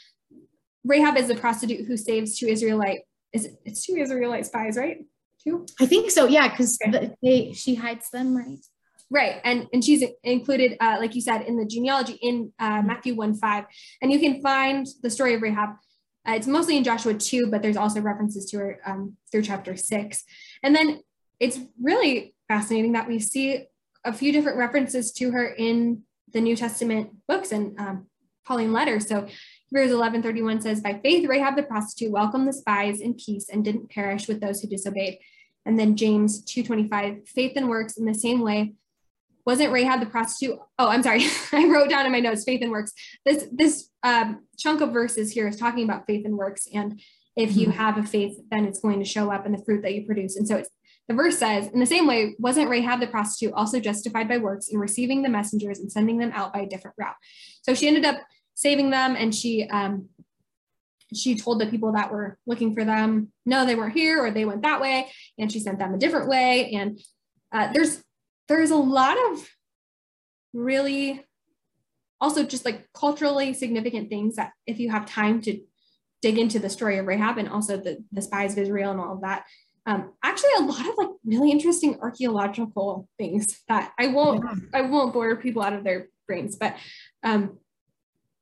Rahab is a prostitute who saves two Israelite, is it, it's two Israelite spies, right? too? I think so. Yeah, because okay. they she hides them, right? Right, and and she's included, uh, like you said, in the genealogy in uh. Matthew one five, and you can find the story of Rahab. Uh, it's mostly in Joshua two, but there's also references to her um, through chapter six, and then it's really fascinating that we see a few different references to her in the New Testament books and um, Pauline letters. So Hebrews 11:31 says, "By faith Rahab the prostitute welcomed the spies in peace and didn't perish with those who disobeyed." And then James 2:25, faith and works in the same way. Wasn't Rahab the prostitute? Oh, I'm sorry. I wrote down in my notes faith and works. This this um, chunk of verses here is talking about faith and works, and if you mm-hmm. have a faith, then it's going to show up in the fruit that you produce. And so it's the verse says, in the same way, wasn't Rahab the prostitute also justified by works in receiving the messengers and sending them out by a different route? So she ended up saving them and she um, she told the people that were looking for them no they weren't here or they went that way and she sent them a different way and uh, there's there's a lot of really also just like culturally significant things that if you have time to dig into the story of rahab and also the, the spies of israel and all of that um, actually a lot of like really interesting archaeological things that i won't yeah. i won't bore people out of their brains but um,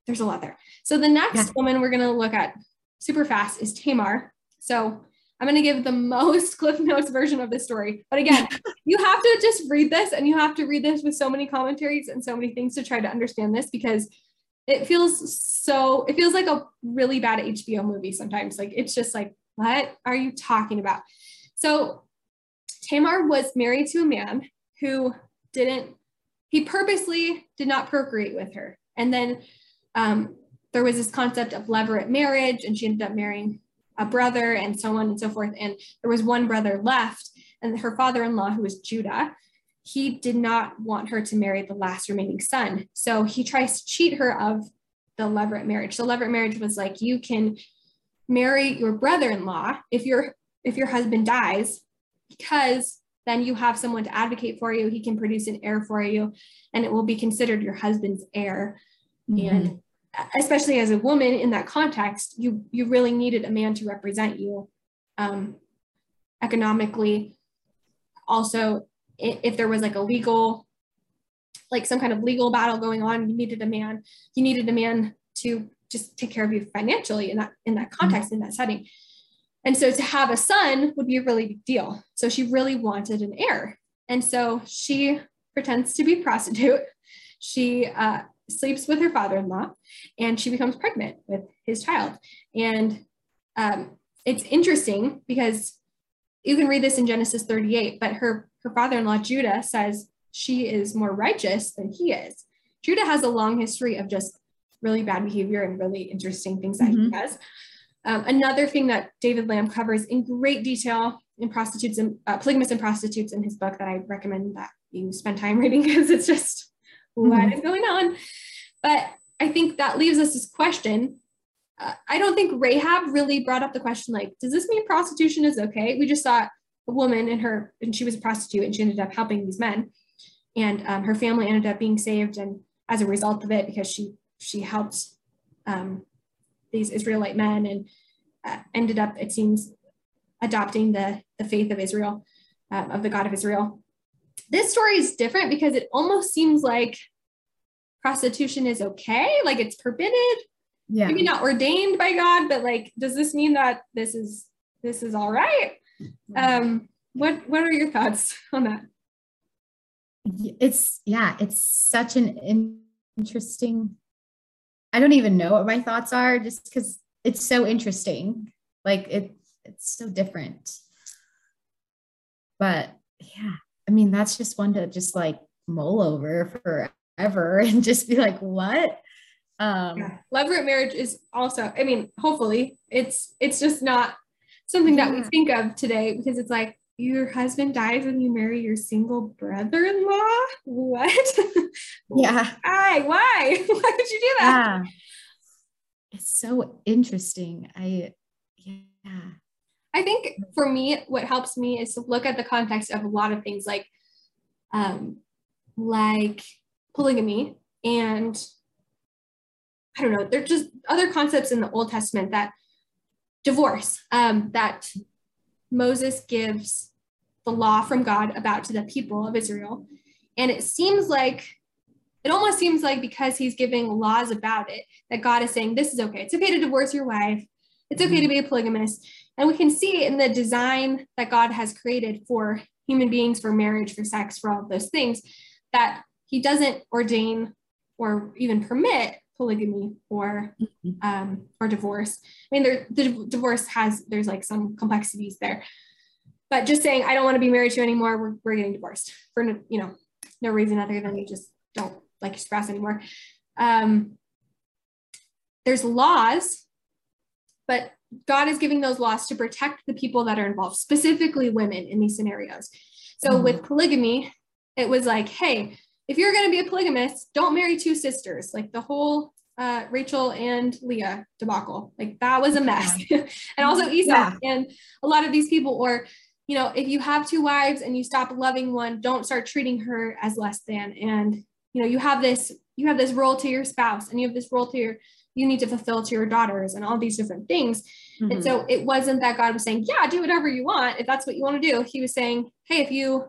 there's a lot there. So the next yeah. woman we're going to look at super fast is Tamar. So I'm going to give the most Cliff Notes version of this story. But again, you have to just read this and you have to read this with so many commentaries and so many things to try to understand this because it feels so, it feels like a really bad HBO movie sometimes. Like it's just like, what are you talking about? So Tamar was married to a man who didn't, he purposely did not procreate with her. And then um, there was this concept of levirate marriage, and she ended up marrying a brother and so on and so forth. And there was one brother left, and her father in law, who was Judah, he did not want her to marry the last remaining son. So he tries to cheat her of the levirate marriage. So levirate marriage was like you can marry your brother-in-law if your if your husband dies, because then you have someone to advocate for you. He can produce an heir for you, and it will be considered your husband's heir. Mm-hmm. And especially as a woman in that context, you you really needed a man to represent you um, economically. Also, if there was like a legal, like some kind of legal battle going on, you needed a man. You needed a man to just take care of you financially in that in that mm-hmm. context, mm-hmm. in that setting. And so to have a son would be a really big deal. So she really wanted an heir. And so she pretends to be a prostitute. She uh, sleeps with her father-in-law and she becomes pregnant with his child and um, it's interesting because you can read this in genesis 38 but her her father-in-law judah says she is more righteous than he is judah has a long history of just really bad behavior and really interesting things that mm-hmm. he does um, another thing that david lamb covers in great detail in prostitutes and uh, polygamists and prostitutes in his book that i recommend that you spend time reading because it's just what mm-hmm. is going on But I think that leaves us this question. Uh, I don't think Rahab really brought up the question like, does this mean prostitution is okay? We just saw a woman and her, and she was a prostitute and she ended up helping these men. And um, her family ended up being saved. And as a result of it, because she she helped um, these Israelite men and uh, ended up, it seems, adopting the, the faith of Israel, uh, of the God of Israel. This story is different because it almost seems like prostitution is okay, like it's permitted, yeah. maybe not ordained by God, but like, does this mean that this is this is all right? Um, what what are your thoughts on that? It's yeah, it's such an interesting. I don't even know what my thoughts are, just because it's so interesting. Like it, it's so different. But yeah, I mean, that's just one to just like mull over forever and just be like, what? Um yeah. levirate marriage is also, I mean, hopefully it's it's just not something yeah. that we think of today because it's like your husband dies and you marry your single brother-in-law. What? Yeah. Why? Why? Why would you do that? Yeah. It's so interesting. I yeah. I think for me, what helps me is to look at the context of a lot of things like, um, like polygamy and I don't know, there's just other concepts in the Old Testament that divorce, um, that Moses gives the law from God about to the people of Israel. And it seems like, it almost seems like because he's giving laws about it, that God is saying, this is okay. It's okay to divorce your wife. It's okay to be a polygamist. And we can see in the design that God has created for human beings, for marriage, for sex, for all of those things, that he doesn't ordain or even permit polygamy or mm-hmm. um, or divorce. I mean, there, the divorce has there's like some complexities there, but just saying I don't want to be married to you anymore, we're, we're getting divorced for no, you know no reason other than you just don't like your spouse anymore. Um, there's laws, but God is giving those laws to protect the people that are involved, specifically women in these scenarios. So mm-hmm. with polygamy, it was like, hey, if you're going to be a polygamist, don't marry two sisters. Like the whole uh, Rachel and Leah debacle, like that was a mess. and also Esau yeah. and a lot of these people, or you know, if you have two wives and you stop loving one, don't start treating her as less than. And you know, you have this, you have this role to your spouse, and you have this role to your you need to fulfill to your daughters and all these different things. Mm-hmm. And so it wasn't that God was saying, yeah, do whatever you want if that's what you want to do. He was saying, hey, if you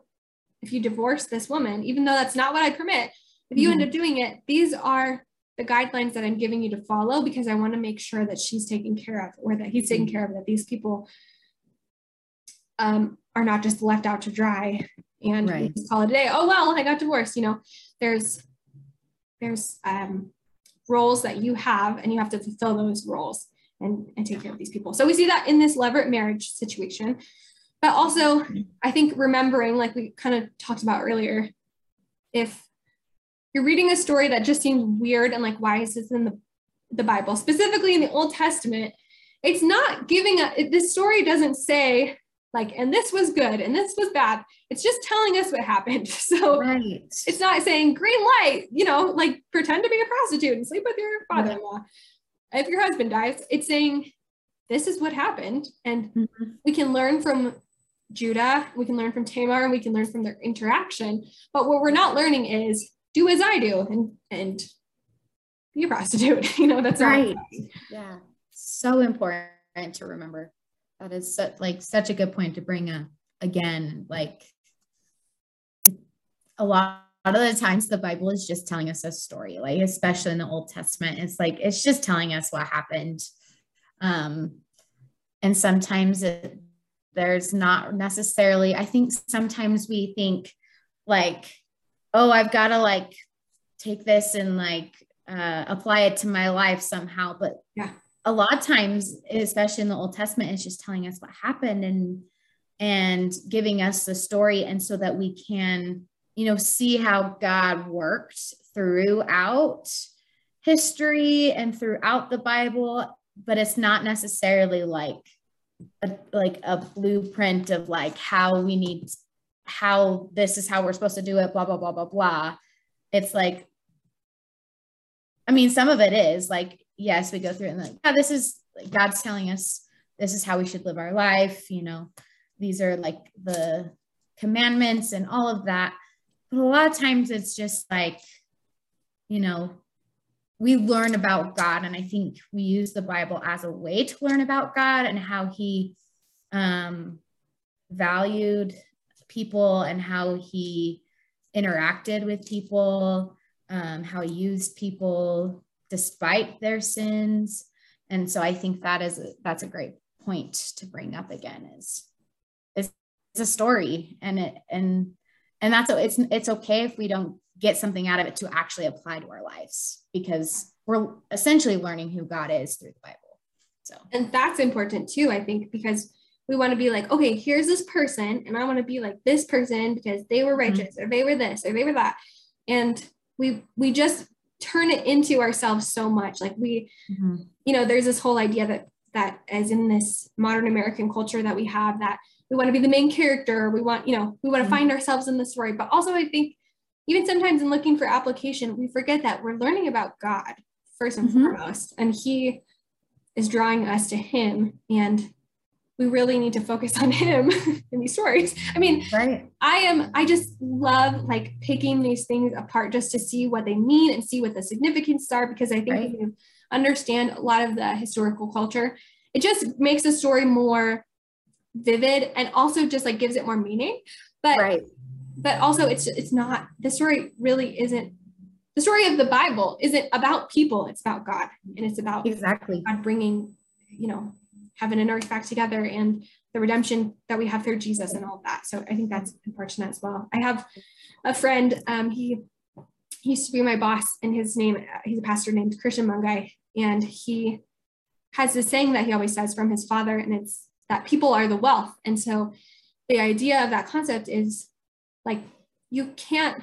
if you divorce this woman, even though that's not what I permit, if you mm-hmm. end up doing it, these are the guidelines that I'm giving you to follow because I want to make sure that she's taken care of or that he's taken mm-hmm. care of, that these people um, are not just left out to dry and right. call it a day. Oh, well, I got divorced. You know, there's, there's um, roles that you have and you have to fulfill those roles and, and take care of these people. So we see that in this levirate marriage situation. But also, I think remembering, like we kind of talked about earlier, if you're reading a story that just seems weird and like, why is this in the, the Bible, specifically in the Old Testament, it's not giving a, this story doesn't say like, and this was good and this was bad. It's just telling us what happened. So right. it's not saying green light, you know, like pretend to be a prostitute and sleep with your father in law. If your husband dies, it's saying this is what happened. And mm-hmm. we can learn from Judah, we can learn from Tamar, and we can learn from their interaction. But what we're not learning is do as I do and and be a prostitute. you know, that's right. Yeah. So important to remember. That is such, like such a good point to bring up again. Like a lot of the times the Bible is just telling us a story, like especially in the Old Testament. It's like it's just telling us what happened. Um, and sometimes it, there's not necessarily, I think sometimes we think like, oh, I've got to like take this and like uh, apply it to my life somehow. But yeah, a lot of times, especially in the Old Testament, it's just telling us what happened and and giving us the story, and so that we can, you know, see how God worked throughout history and throughout the Bible. But it's not necessarily like a, like a blueprint of like how we need how this is how we're supposed to do it blah blah blah blah blah it's like I mean, some of it is like, yes, we go through and like, yeah, this is like God's telling us this is how we should live our life. You know, these are like the commandments and all of that. But a lot of times it's just like, you know, we learn about God. And I think we use the Bible as a way to learn about God and how he um, valued people and how he interacted with people, um, how he used people despite their sins. And so I think that is a, that's a great point to bring up again is is a story and it and and that's it's it's okay if we don't get something out of it to actually apply to our lives because we're essentially learning who God is through the Bible. So and that's important too, I think, because we want to be like, okay, here's this person, and I want to be like this person because they were mm-hmm. righteous mm-hmm. or they were this or they were that. And we we just turn it into ourselves so much. Like we, mm-hmm. you know, there's this whole idea that that as in this modern American culture that we have that we want to be the main character. We want, you know, we want to mm-hmm. find ourselves in the story. But also I think even sometimes in looking for application, we forget that we're learning about God first and mm-hmm. foremost. And he is drawing us to him. And we really need to focus on him in these stories. I mean, right. I am, I just love like picking these things apart just to see what they mean and see what the significance are, because I think right. if you understand a lot of the historical culture, it just makes the story more vivid and also just like gives it more meaning. But right. but also it's it's not the story really isn't the story of the Bible isn't about people, it's about God. And it's about exactly God bringing, you know, heaven and earth back together and the redemption that we have through Jesus and all of that. So I think that's important as well. I have a friend, um, he, he used to be my boss and his name, he's a pastor named Christian Mungai. And he has this saying that he always says from his father, and it's that people are the wealth. And so the idea of that concept is like, you can't,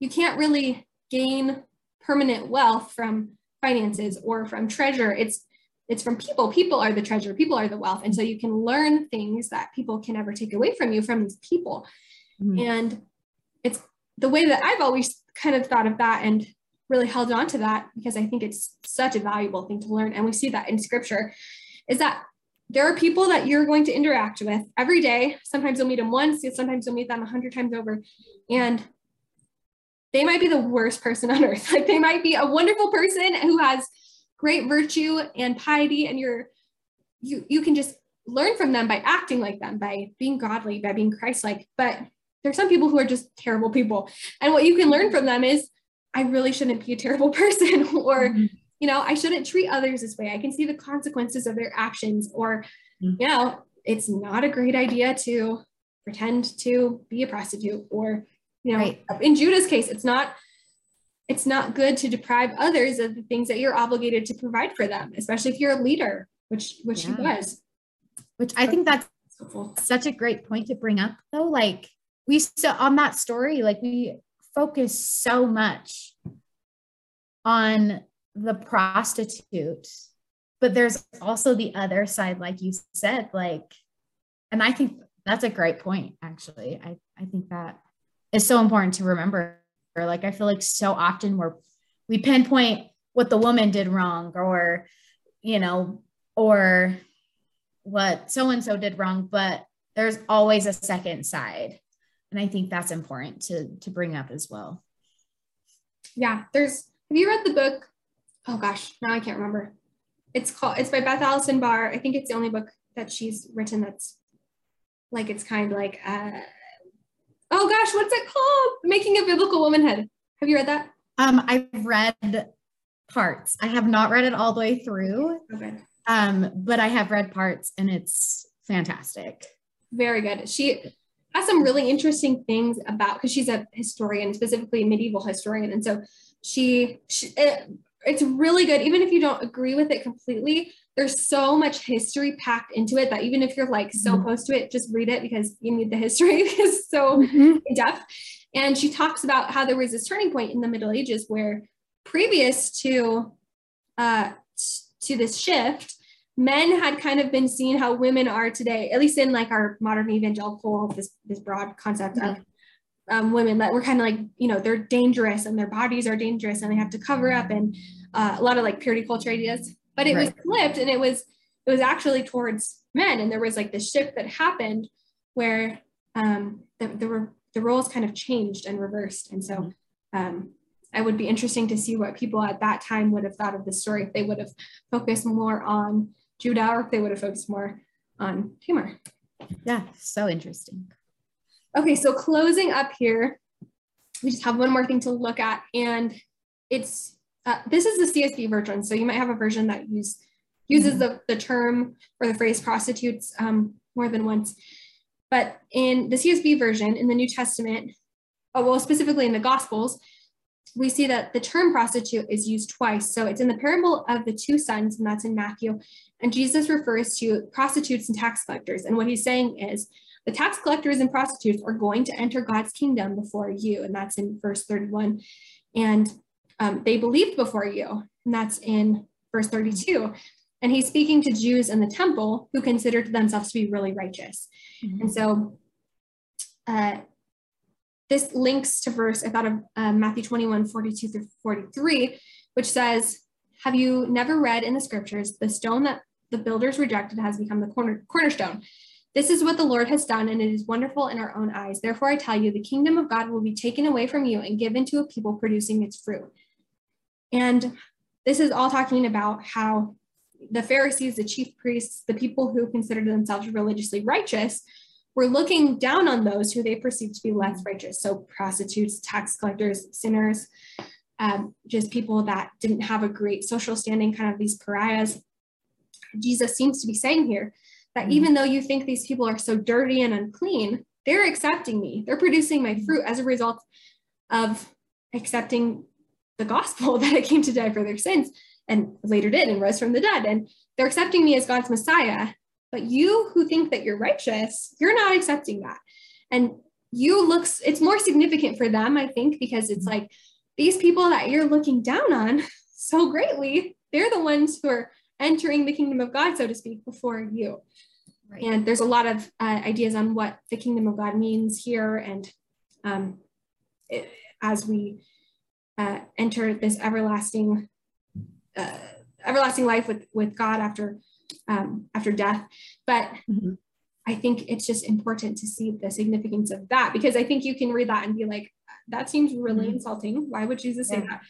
you can't really gain permanent wealth from finances or from treasure. It's it's from people. People are the treasure, people are the wealth. And so you can learn things that people can never take away from you from these people. Mm-hmm. And it's the way that I've always kind of thought of that and really held on to that because I think it's such a valuable thing to learn. And we see that in scripture is that there are people that you're going to interact with every day. Sometimes you'll meet them once, sometimes you'll meet them a hundred times over. And they might be the worst person on earth. Like they might be a wonderful person who has great virtue and piety and you're you you can just learn from them by acting like them by being godly by being christ-like but there's some people who are just terrible people and what you can learn from them is i really shouldn't be a terrible person or mm-hmm. You know i shouldn't treat others this way i can see the consequences of their actions or mm-hmm. you know it's not a great idea to pretend to be a prostitute or you know right. in judah's case it's not it's not good to deprive others of the things that you're obligated to provide for them, especially if you're a leader, which which yeah. he was. Which I think that's such a great point to bring up though. Like we so on that story, like we focus so much on the prostitute, but there's also the other side, like you said, like, and I think that's a great point, actually. I, I think that is so important to remember like I feel like so often we're we pinpoint what the woman did wrong or you know or what so and so did wrong, but there's always a second side. And I think that's important to to bring up as well. Yeah, there's have you read the book? Oh gosh, now I can't remember. It's called it's by Beth Allison Barr. I think it's the only book that she's written that's like it's kind of like uh oh gosh, what's it called? Making of Biblical Womanhood. Have you read that? Um, I've read parts. I have not read it all the way through. Okay. Um, but I have read parts and it's fantastic. Very good. She has some really interesting things about because she's a historian, specifically a medieval historian. And so she, she it, it's really good, even if you don't agree with it completely there's so much history packed into it that even if you're like so mm-hmm. close to it, just read it because you need the history because so mm-hmm. in depth. And she talks about how there was this turning point in the Middle Ages where previous to uh, to this shift, men had kind of been seeing how women are today, at least in like our modern evangelical, this this broad concept mm-hmm. of um, women that were kind of like, you know, they're dangerous and their bodies are dangerous and they have to cover up and uh, a lot of like purity culture ideas. But it right. was flipped and it was it was actually towards men. And there was like this shift that happened where um, the, the, the roles kind of changed and reversed. And so mm-hmm. um, it would be interesting to see what people at that time would have thought of the story if they would have focused more on Judah or if they would have focused more on Tamar. Yeah, so interesting. Okay, so closing up here, we just have one more thing to look at, and it's uh, this is the CSB version. So you might have a version that use uses the, the term or the phrase prostitutes um, more than once. But in the CSB version in the New Testament, oh, well, specifically in the Gospels, we see that the term prostitute is used twice. So it's in the parable of the two sons, and that's in Matthew. And Jesus refers to prostitutes and tax collectors. And what he's saying is the tax collectors and prostitutes are going to enter God's kingdom before you. And that's in verse 31. And um, they believed before you. And that's in verse 32. And he's speaking to Jews in the temple who considered themselves to be really righteous. Mm-hmm. And so uh, this links to verse, I thought of uh, Matthew 21, 42 through 43, which says, Have you never read in the scriptures, the stone that the builders rejected has become the corner, cornerstone? This is what the Lord has done, and it is wonderful in our own eyes. Therefore, I tell you, the kingdom of God will be taken away from you and given to a people producing its fruit. And this is all talking about how the Pharisees, the chief priests, the people who considered themselves religiously righteous, were looking down on those who they perceived to be less righteous. So prostitutes, tax collectors, sinners, um, just people that didn't have a great social standing, kind of these pariahs. Jesus seems to be saying here that mm-hmm. even though you think these people are so dirty and unclean, they're accepting me. They're producing my fruit as a result of accepting the gospel that I came to die for their sins and later did and rose from the dead. And they're accepting me as God's Messiah. But you who think that you're righteous, you're not accepting that. And you looks, it's more significant for them, I think, because it's like these people that you're looking down on so greatly, they're the ones who are entering the kingdom of God, so to speak, before you. Right. And there's a lot of uh, ideas on what the kingdom of God means here. And um, it, as we uh, enter this everlasting uh, everlasting life with with God after um, after death. But mm-hmm. I think it's just important to see the significance of that because I think you can read that and be like, that seems really mm-hmm. insulting. Why would Jesus say that?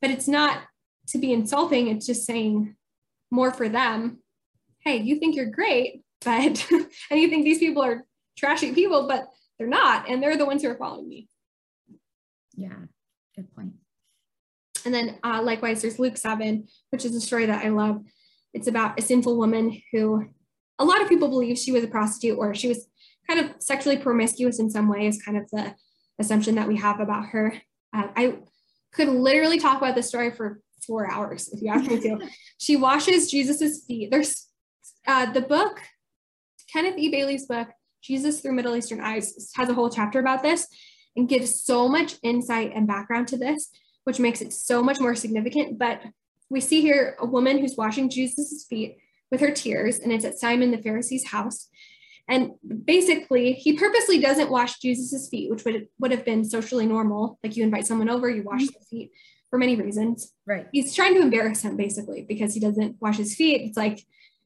But it's not to be insulting. It's just saying more for them. Hey, you think you're great, but and you think these people are trashy people, but they're not, and they're the ones who are following me. Yeah, good point. And then uh, likewise, there's Luke 7, which is a story that I love. It's about a sinful woman who a lot of people believe she was a prostitute or she was kind of sexually promiscuous in some way is kind of the assumption that we have about her. Uh, I could literally talk about this story for four hours if you ask me to. she washes Jesus's feet. There's uh, the book, Kenneth E. Bailey's book, Jesus Through Middle Eastern Eyes, has a whole chapter about this and gives so much insight and background to this which makes it so much more significant. But we see here a woman who's washing Jesus's feet with her tears, and it's at Simon the Pharisee's house. And basically, he purposely doesn't wash Jesus's feet, which would, would have been socially normal. Like you invite someone over, you wash mm-hmm. their feet for many reasons. Right. He's trying to embarrass him basically because he doesn't wash his feet. It's like,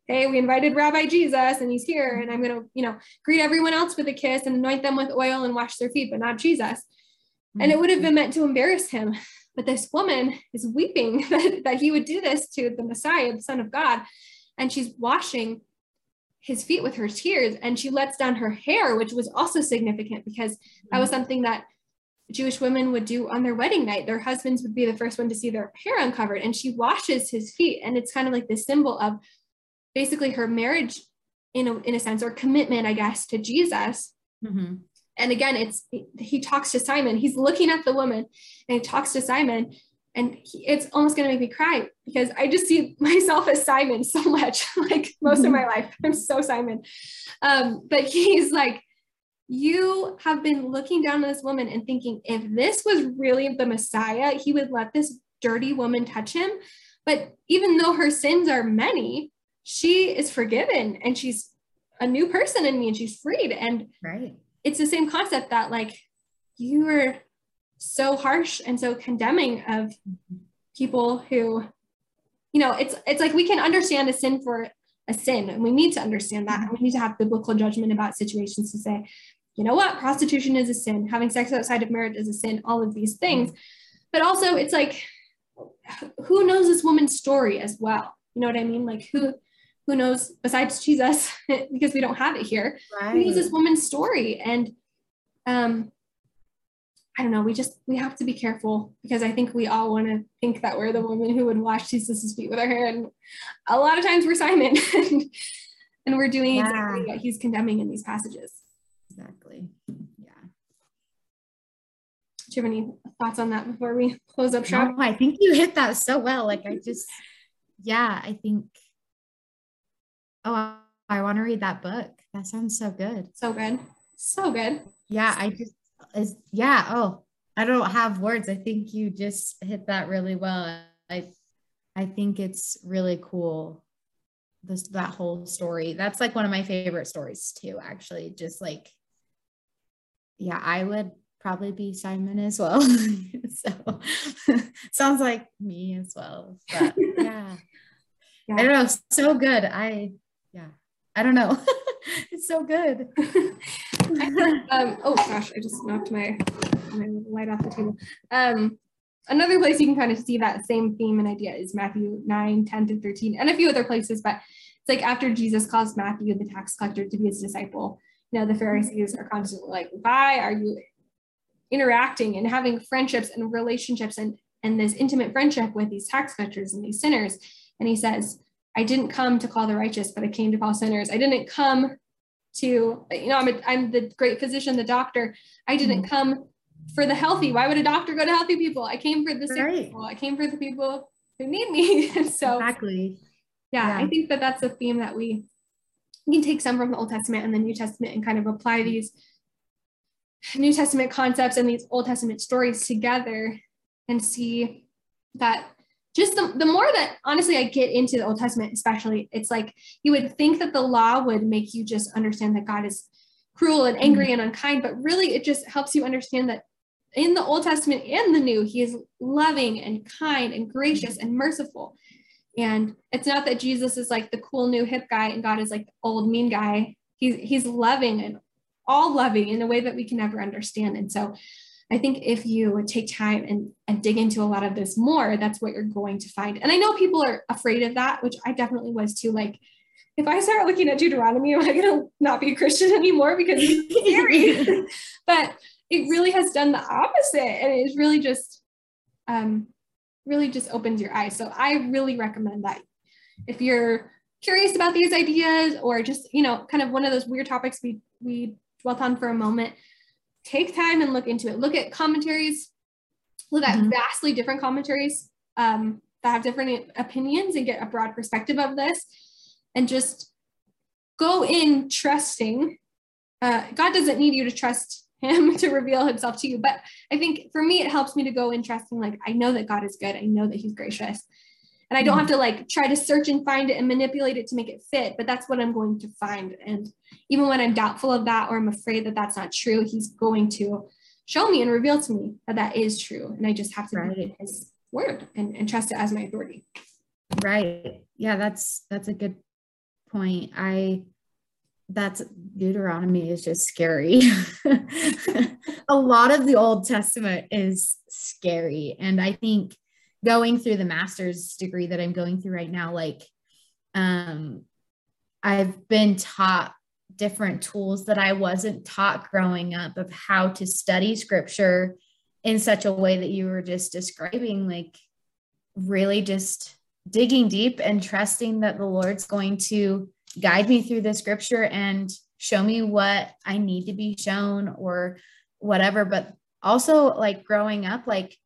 hey, we invited Rabbi Jesus and he's here, and I'm gonna, you know, greet everyone else with a kiss and anoint them with oil and wash their feet, but not Jesus. Mm-hmm. And it would have been meant to embarrass him. But this woman is weeping that, that he would do this to the Messiah, the Son of God. And she's washing his feet with her tears and she lets down her hair, which was also significant because that was something that Jewish women would do on their wedding night. Their husbands would be the first one to see their hair uncovered, and she washes his feet. And it's kind of like the symbol of basically her marriage, in a, in a sense, or commitment, I guess, to Jesus. Mm-hmm and again it's he talks to simon he's looking at the woman and he talks to simon and he, it's almost going to make me cry because i just see myself as simon so much like most mm-hmm. of my life i'm so simon um, but he's like you have been looking down on this woman and thinking if this was really the messiah he would let this dirty woman touch him. But even though her sins are many she is forgiven and she's a new person in me and she's freed. And right. it's the same concept that like you were so harsh and so condemning of people who you know it's it's like we can understand a sin for a sin and we need to understand that. And we need to have biblical judgment about situations to say you know what prostitution is a sin having sex outside of marriage is a sin all of these things but also it's like who knows this woman's story as well you know what i mean like who who knows besides jesus because we don't have it here right. who knows this woman's story and um I don't know, we just we have to be careful because I think we all want to think that we're the woman who would wash Jesus' feet with our hair. And a lot of times we're Simon and, we're doing yeah. exactly what he's condemning in these passages. Exactly. Yeah. Do you have any thoughts on that before we close up shop? No, I think you hit that so well. Like I just yeah, I think oh I want to read that book. That sounds so good. So good. So good. Yeah, I just is yeah oh i don't have words i think you just hit that really well i i think it's really cool this that whole story that's like one of my favorite stories too actually just like yeah i would probably be simon as well so sounds like me as well but yeah. yeah i don't know so good i yeah i don't know it's so good. um, oh gosh, I just knocked my, my light off the table. Um, another place you can kind of see that same theme and idea is Matthew 9, 10 to 13, and a few other places, but it's like after Jesus calls Matthew, the tax collector, to be his disciple, you know, the Pharisees are constantly like, why are you interacting and having friendships and relationships and, and this intimate friendship with these tax collectors and these sinners? And he says, I didn't come to call the righteous, but I came to call sinners. I didn't come to, you know, I'm, a, I'm the great physician, the doctor. I didn't mm-hmm. come for the healthy. Why would a doctor go to healthy people? I came for the sick right. people. I came for the people who need me. so exactly. Yeah, yeah, I think that that's a theme that we, we can take some from the Old Testament and the New Testament and kind of apply these New Testament concepts and these Old Testament stories together and see that just the, the more that honestly I get into the Old Testament, especially, it's like you would think that the law would make you just understand that God is cruel and angry mm-hmm. and unkind, but really it just helps you understand that in the Old Testament and the New, He is loving and kind and gracious and merciful. And it's not that Jesus is like the cool new hip guy and God is like the old mean guy. He's he's loving and all loving in a way that we can never understand. And so I think if you take time and, and dig into a lot of this more, that's what you're going to find. And I know people are afraid of that, which I definitely was too. Like, if I start looking at Deuteronomy, am I going to not be a Christian anymore because it's scary? but it really has done the opposite. And it's really just, um, really just opens your eyes. So I really recommend that if you're curious about these ideas or just, you know, kind of one of those weird topics we, we dwelt on for a moment, take time and look into it. Look at commentaries, look at mm-hmm. vastly different commentaries um, that have different opinions and get a broad perspective of this. And just go in trusting. Uh, God doesn't need you to trust him to reveal himself to you. But I think for me, it helps me to go in trusting, like, I know that God is good. I know that he's gracious and I don't mm-hmm. have to like try to search and find it and manipulate it to make it fit, but that's what I'm going to find. And even when I'm doubtful of that or I'm afraid that that's not true, he's going to show me and reveal to me that that is true. And I just have to right. in his word and, and trust it as my authority. Right. Yeah, that's that's a good point. I that's Deuteronomy is just scary. a lot of the Old Testament is scary. And I think going through the master's degree that I'm going through right now, like um, I've been taught different tools that I wasn't taught growing up of how to study scripture in such a way that you were just describing, like really just digging deep and trusting that the Lord's going to guide me through the scripture and show me what I need to be shown or whatever. But also, like growing up, like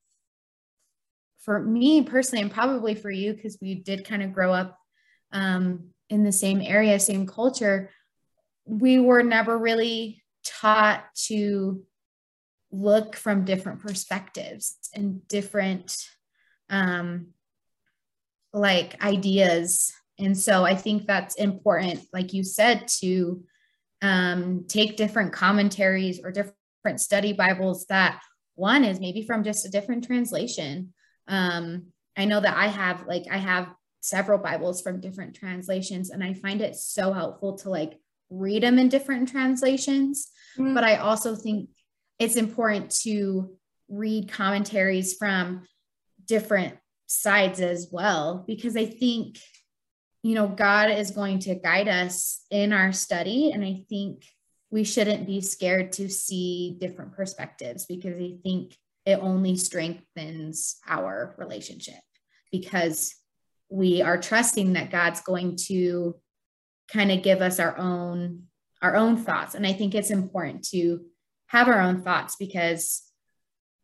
for me personally, and probably for you, because we did kind of grow up um, in the same area, same culture, we were never really taught to look from different perspectives and different um, like ideas. And so I think that's important, like you said, to um, take different commentaries or different study Bibles that one is maybe from just a different translation. Um, I know that I have like I have several Bibles from different translations, and I find it so helpful to like read them in different translations. Mm-hmm. But I also think it's important to read commentaries from different sides as well, because I think, you know, God is going to guide us in our study. And I think we shouldn't be scared to see different perspectives because I think it only strengthens our relationship because we are trusting that God's going to kind of give us our own our own thoughts and i think it's important to have our own thoughts because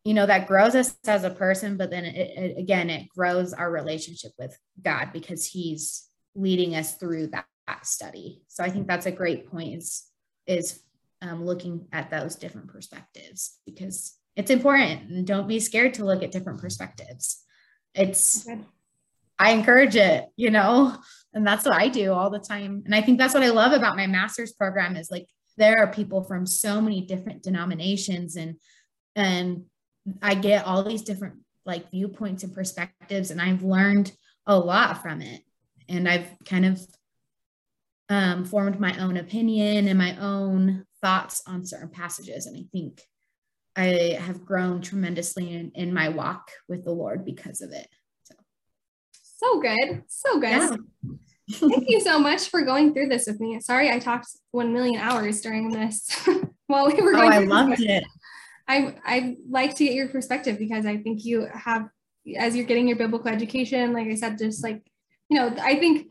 you know that grows us as a person but then it, it, again it grows our relationship with god because he's leading us through that, that study. So i think that's a great point is is um, looking at those different perspectives because it's important. And don't be scared to look at different perspectives. It's okay. i encourage it you know and that's what i do all the time. And i think that's what i love about my master's program is like there are people from so many different denominations and and I get all these different like viewpoints and perspectives and I've learned a lot from it and I've kind of um, formed my own opinion and my own thoughts on certain passages and I think I have grown tremendously in, in my walk with the Lord because of it. So, so good. So good. Yeah. Thank you so much for going through this with me. Sorry I talked 1 million hours during this while we were oh, going Oh, I loved it. I I like to get your perspective because I think you have as you're getting your biblical education, like I said, just like, you know, I think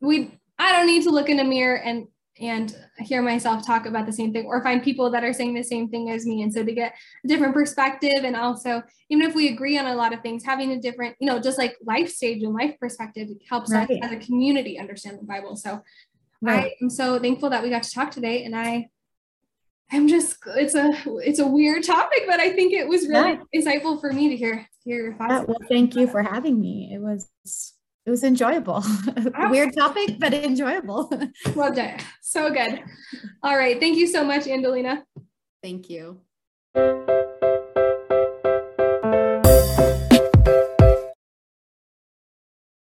we I don't need to look in a mirror and and hear myself talk about the same thing or find people that are saying the same thing as me and so to get a different perspective and also even if we agree on a lot of things having a different you know just like life stage and life perspective helps right. us as a community understand the bible so right. i am so thankful that we got to talk today and i i'm just it's a it's a weird topic but i think it was really yeah. insightful for me to hear hear your thoughts yeah, well thank you for having me it was it was enjoyable. Weird topic, but enjoyable. Loved it. So good. All right. Thank you so much, Andelina. Thank you.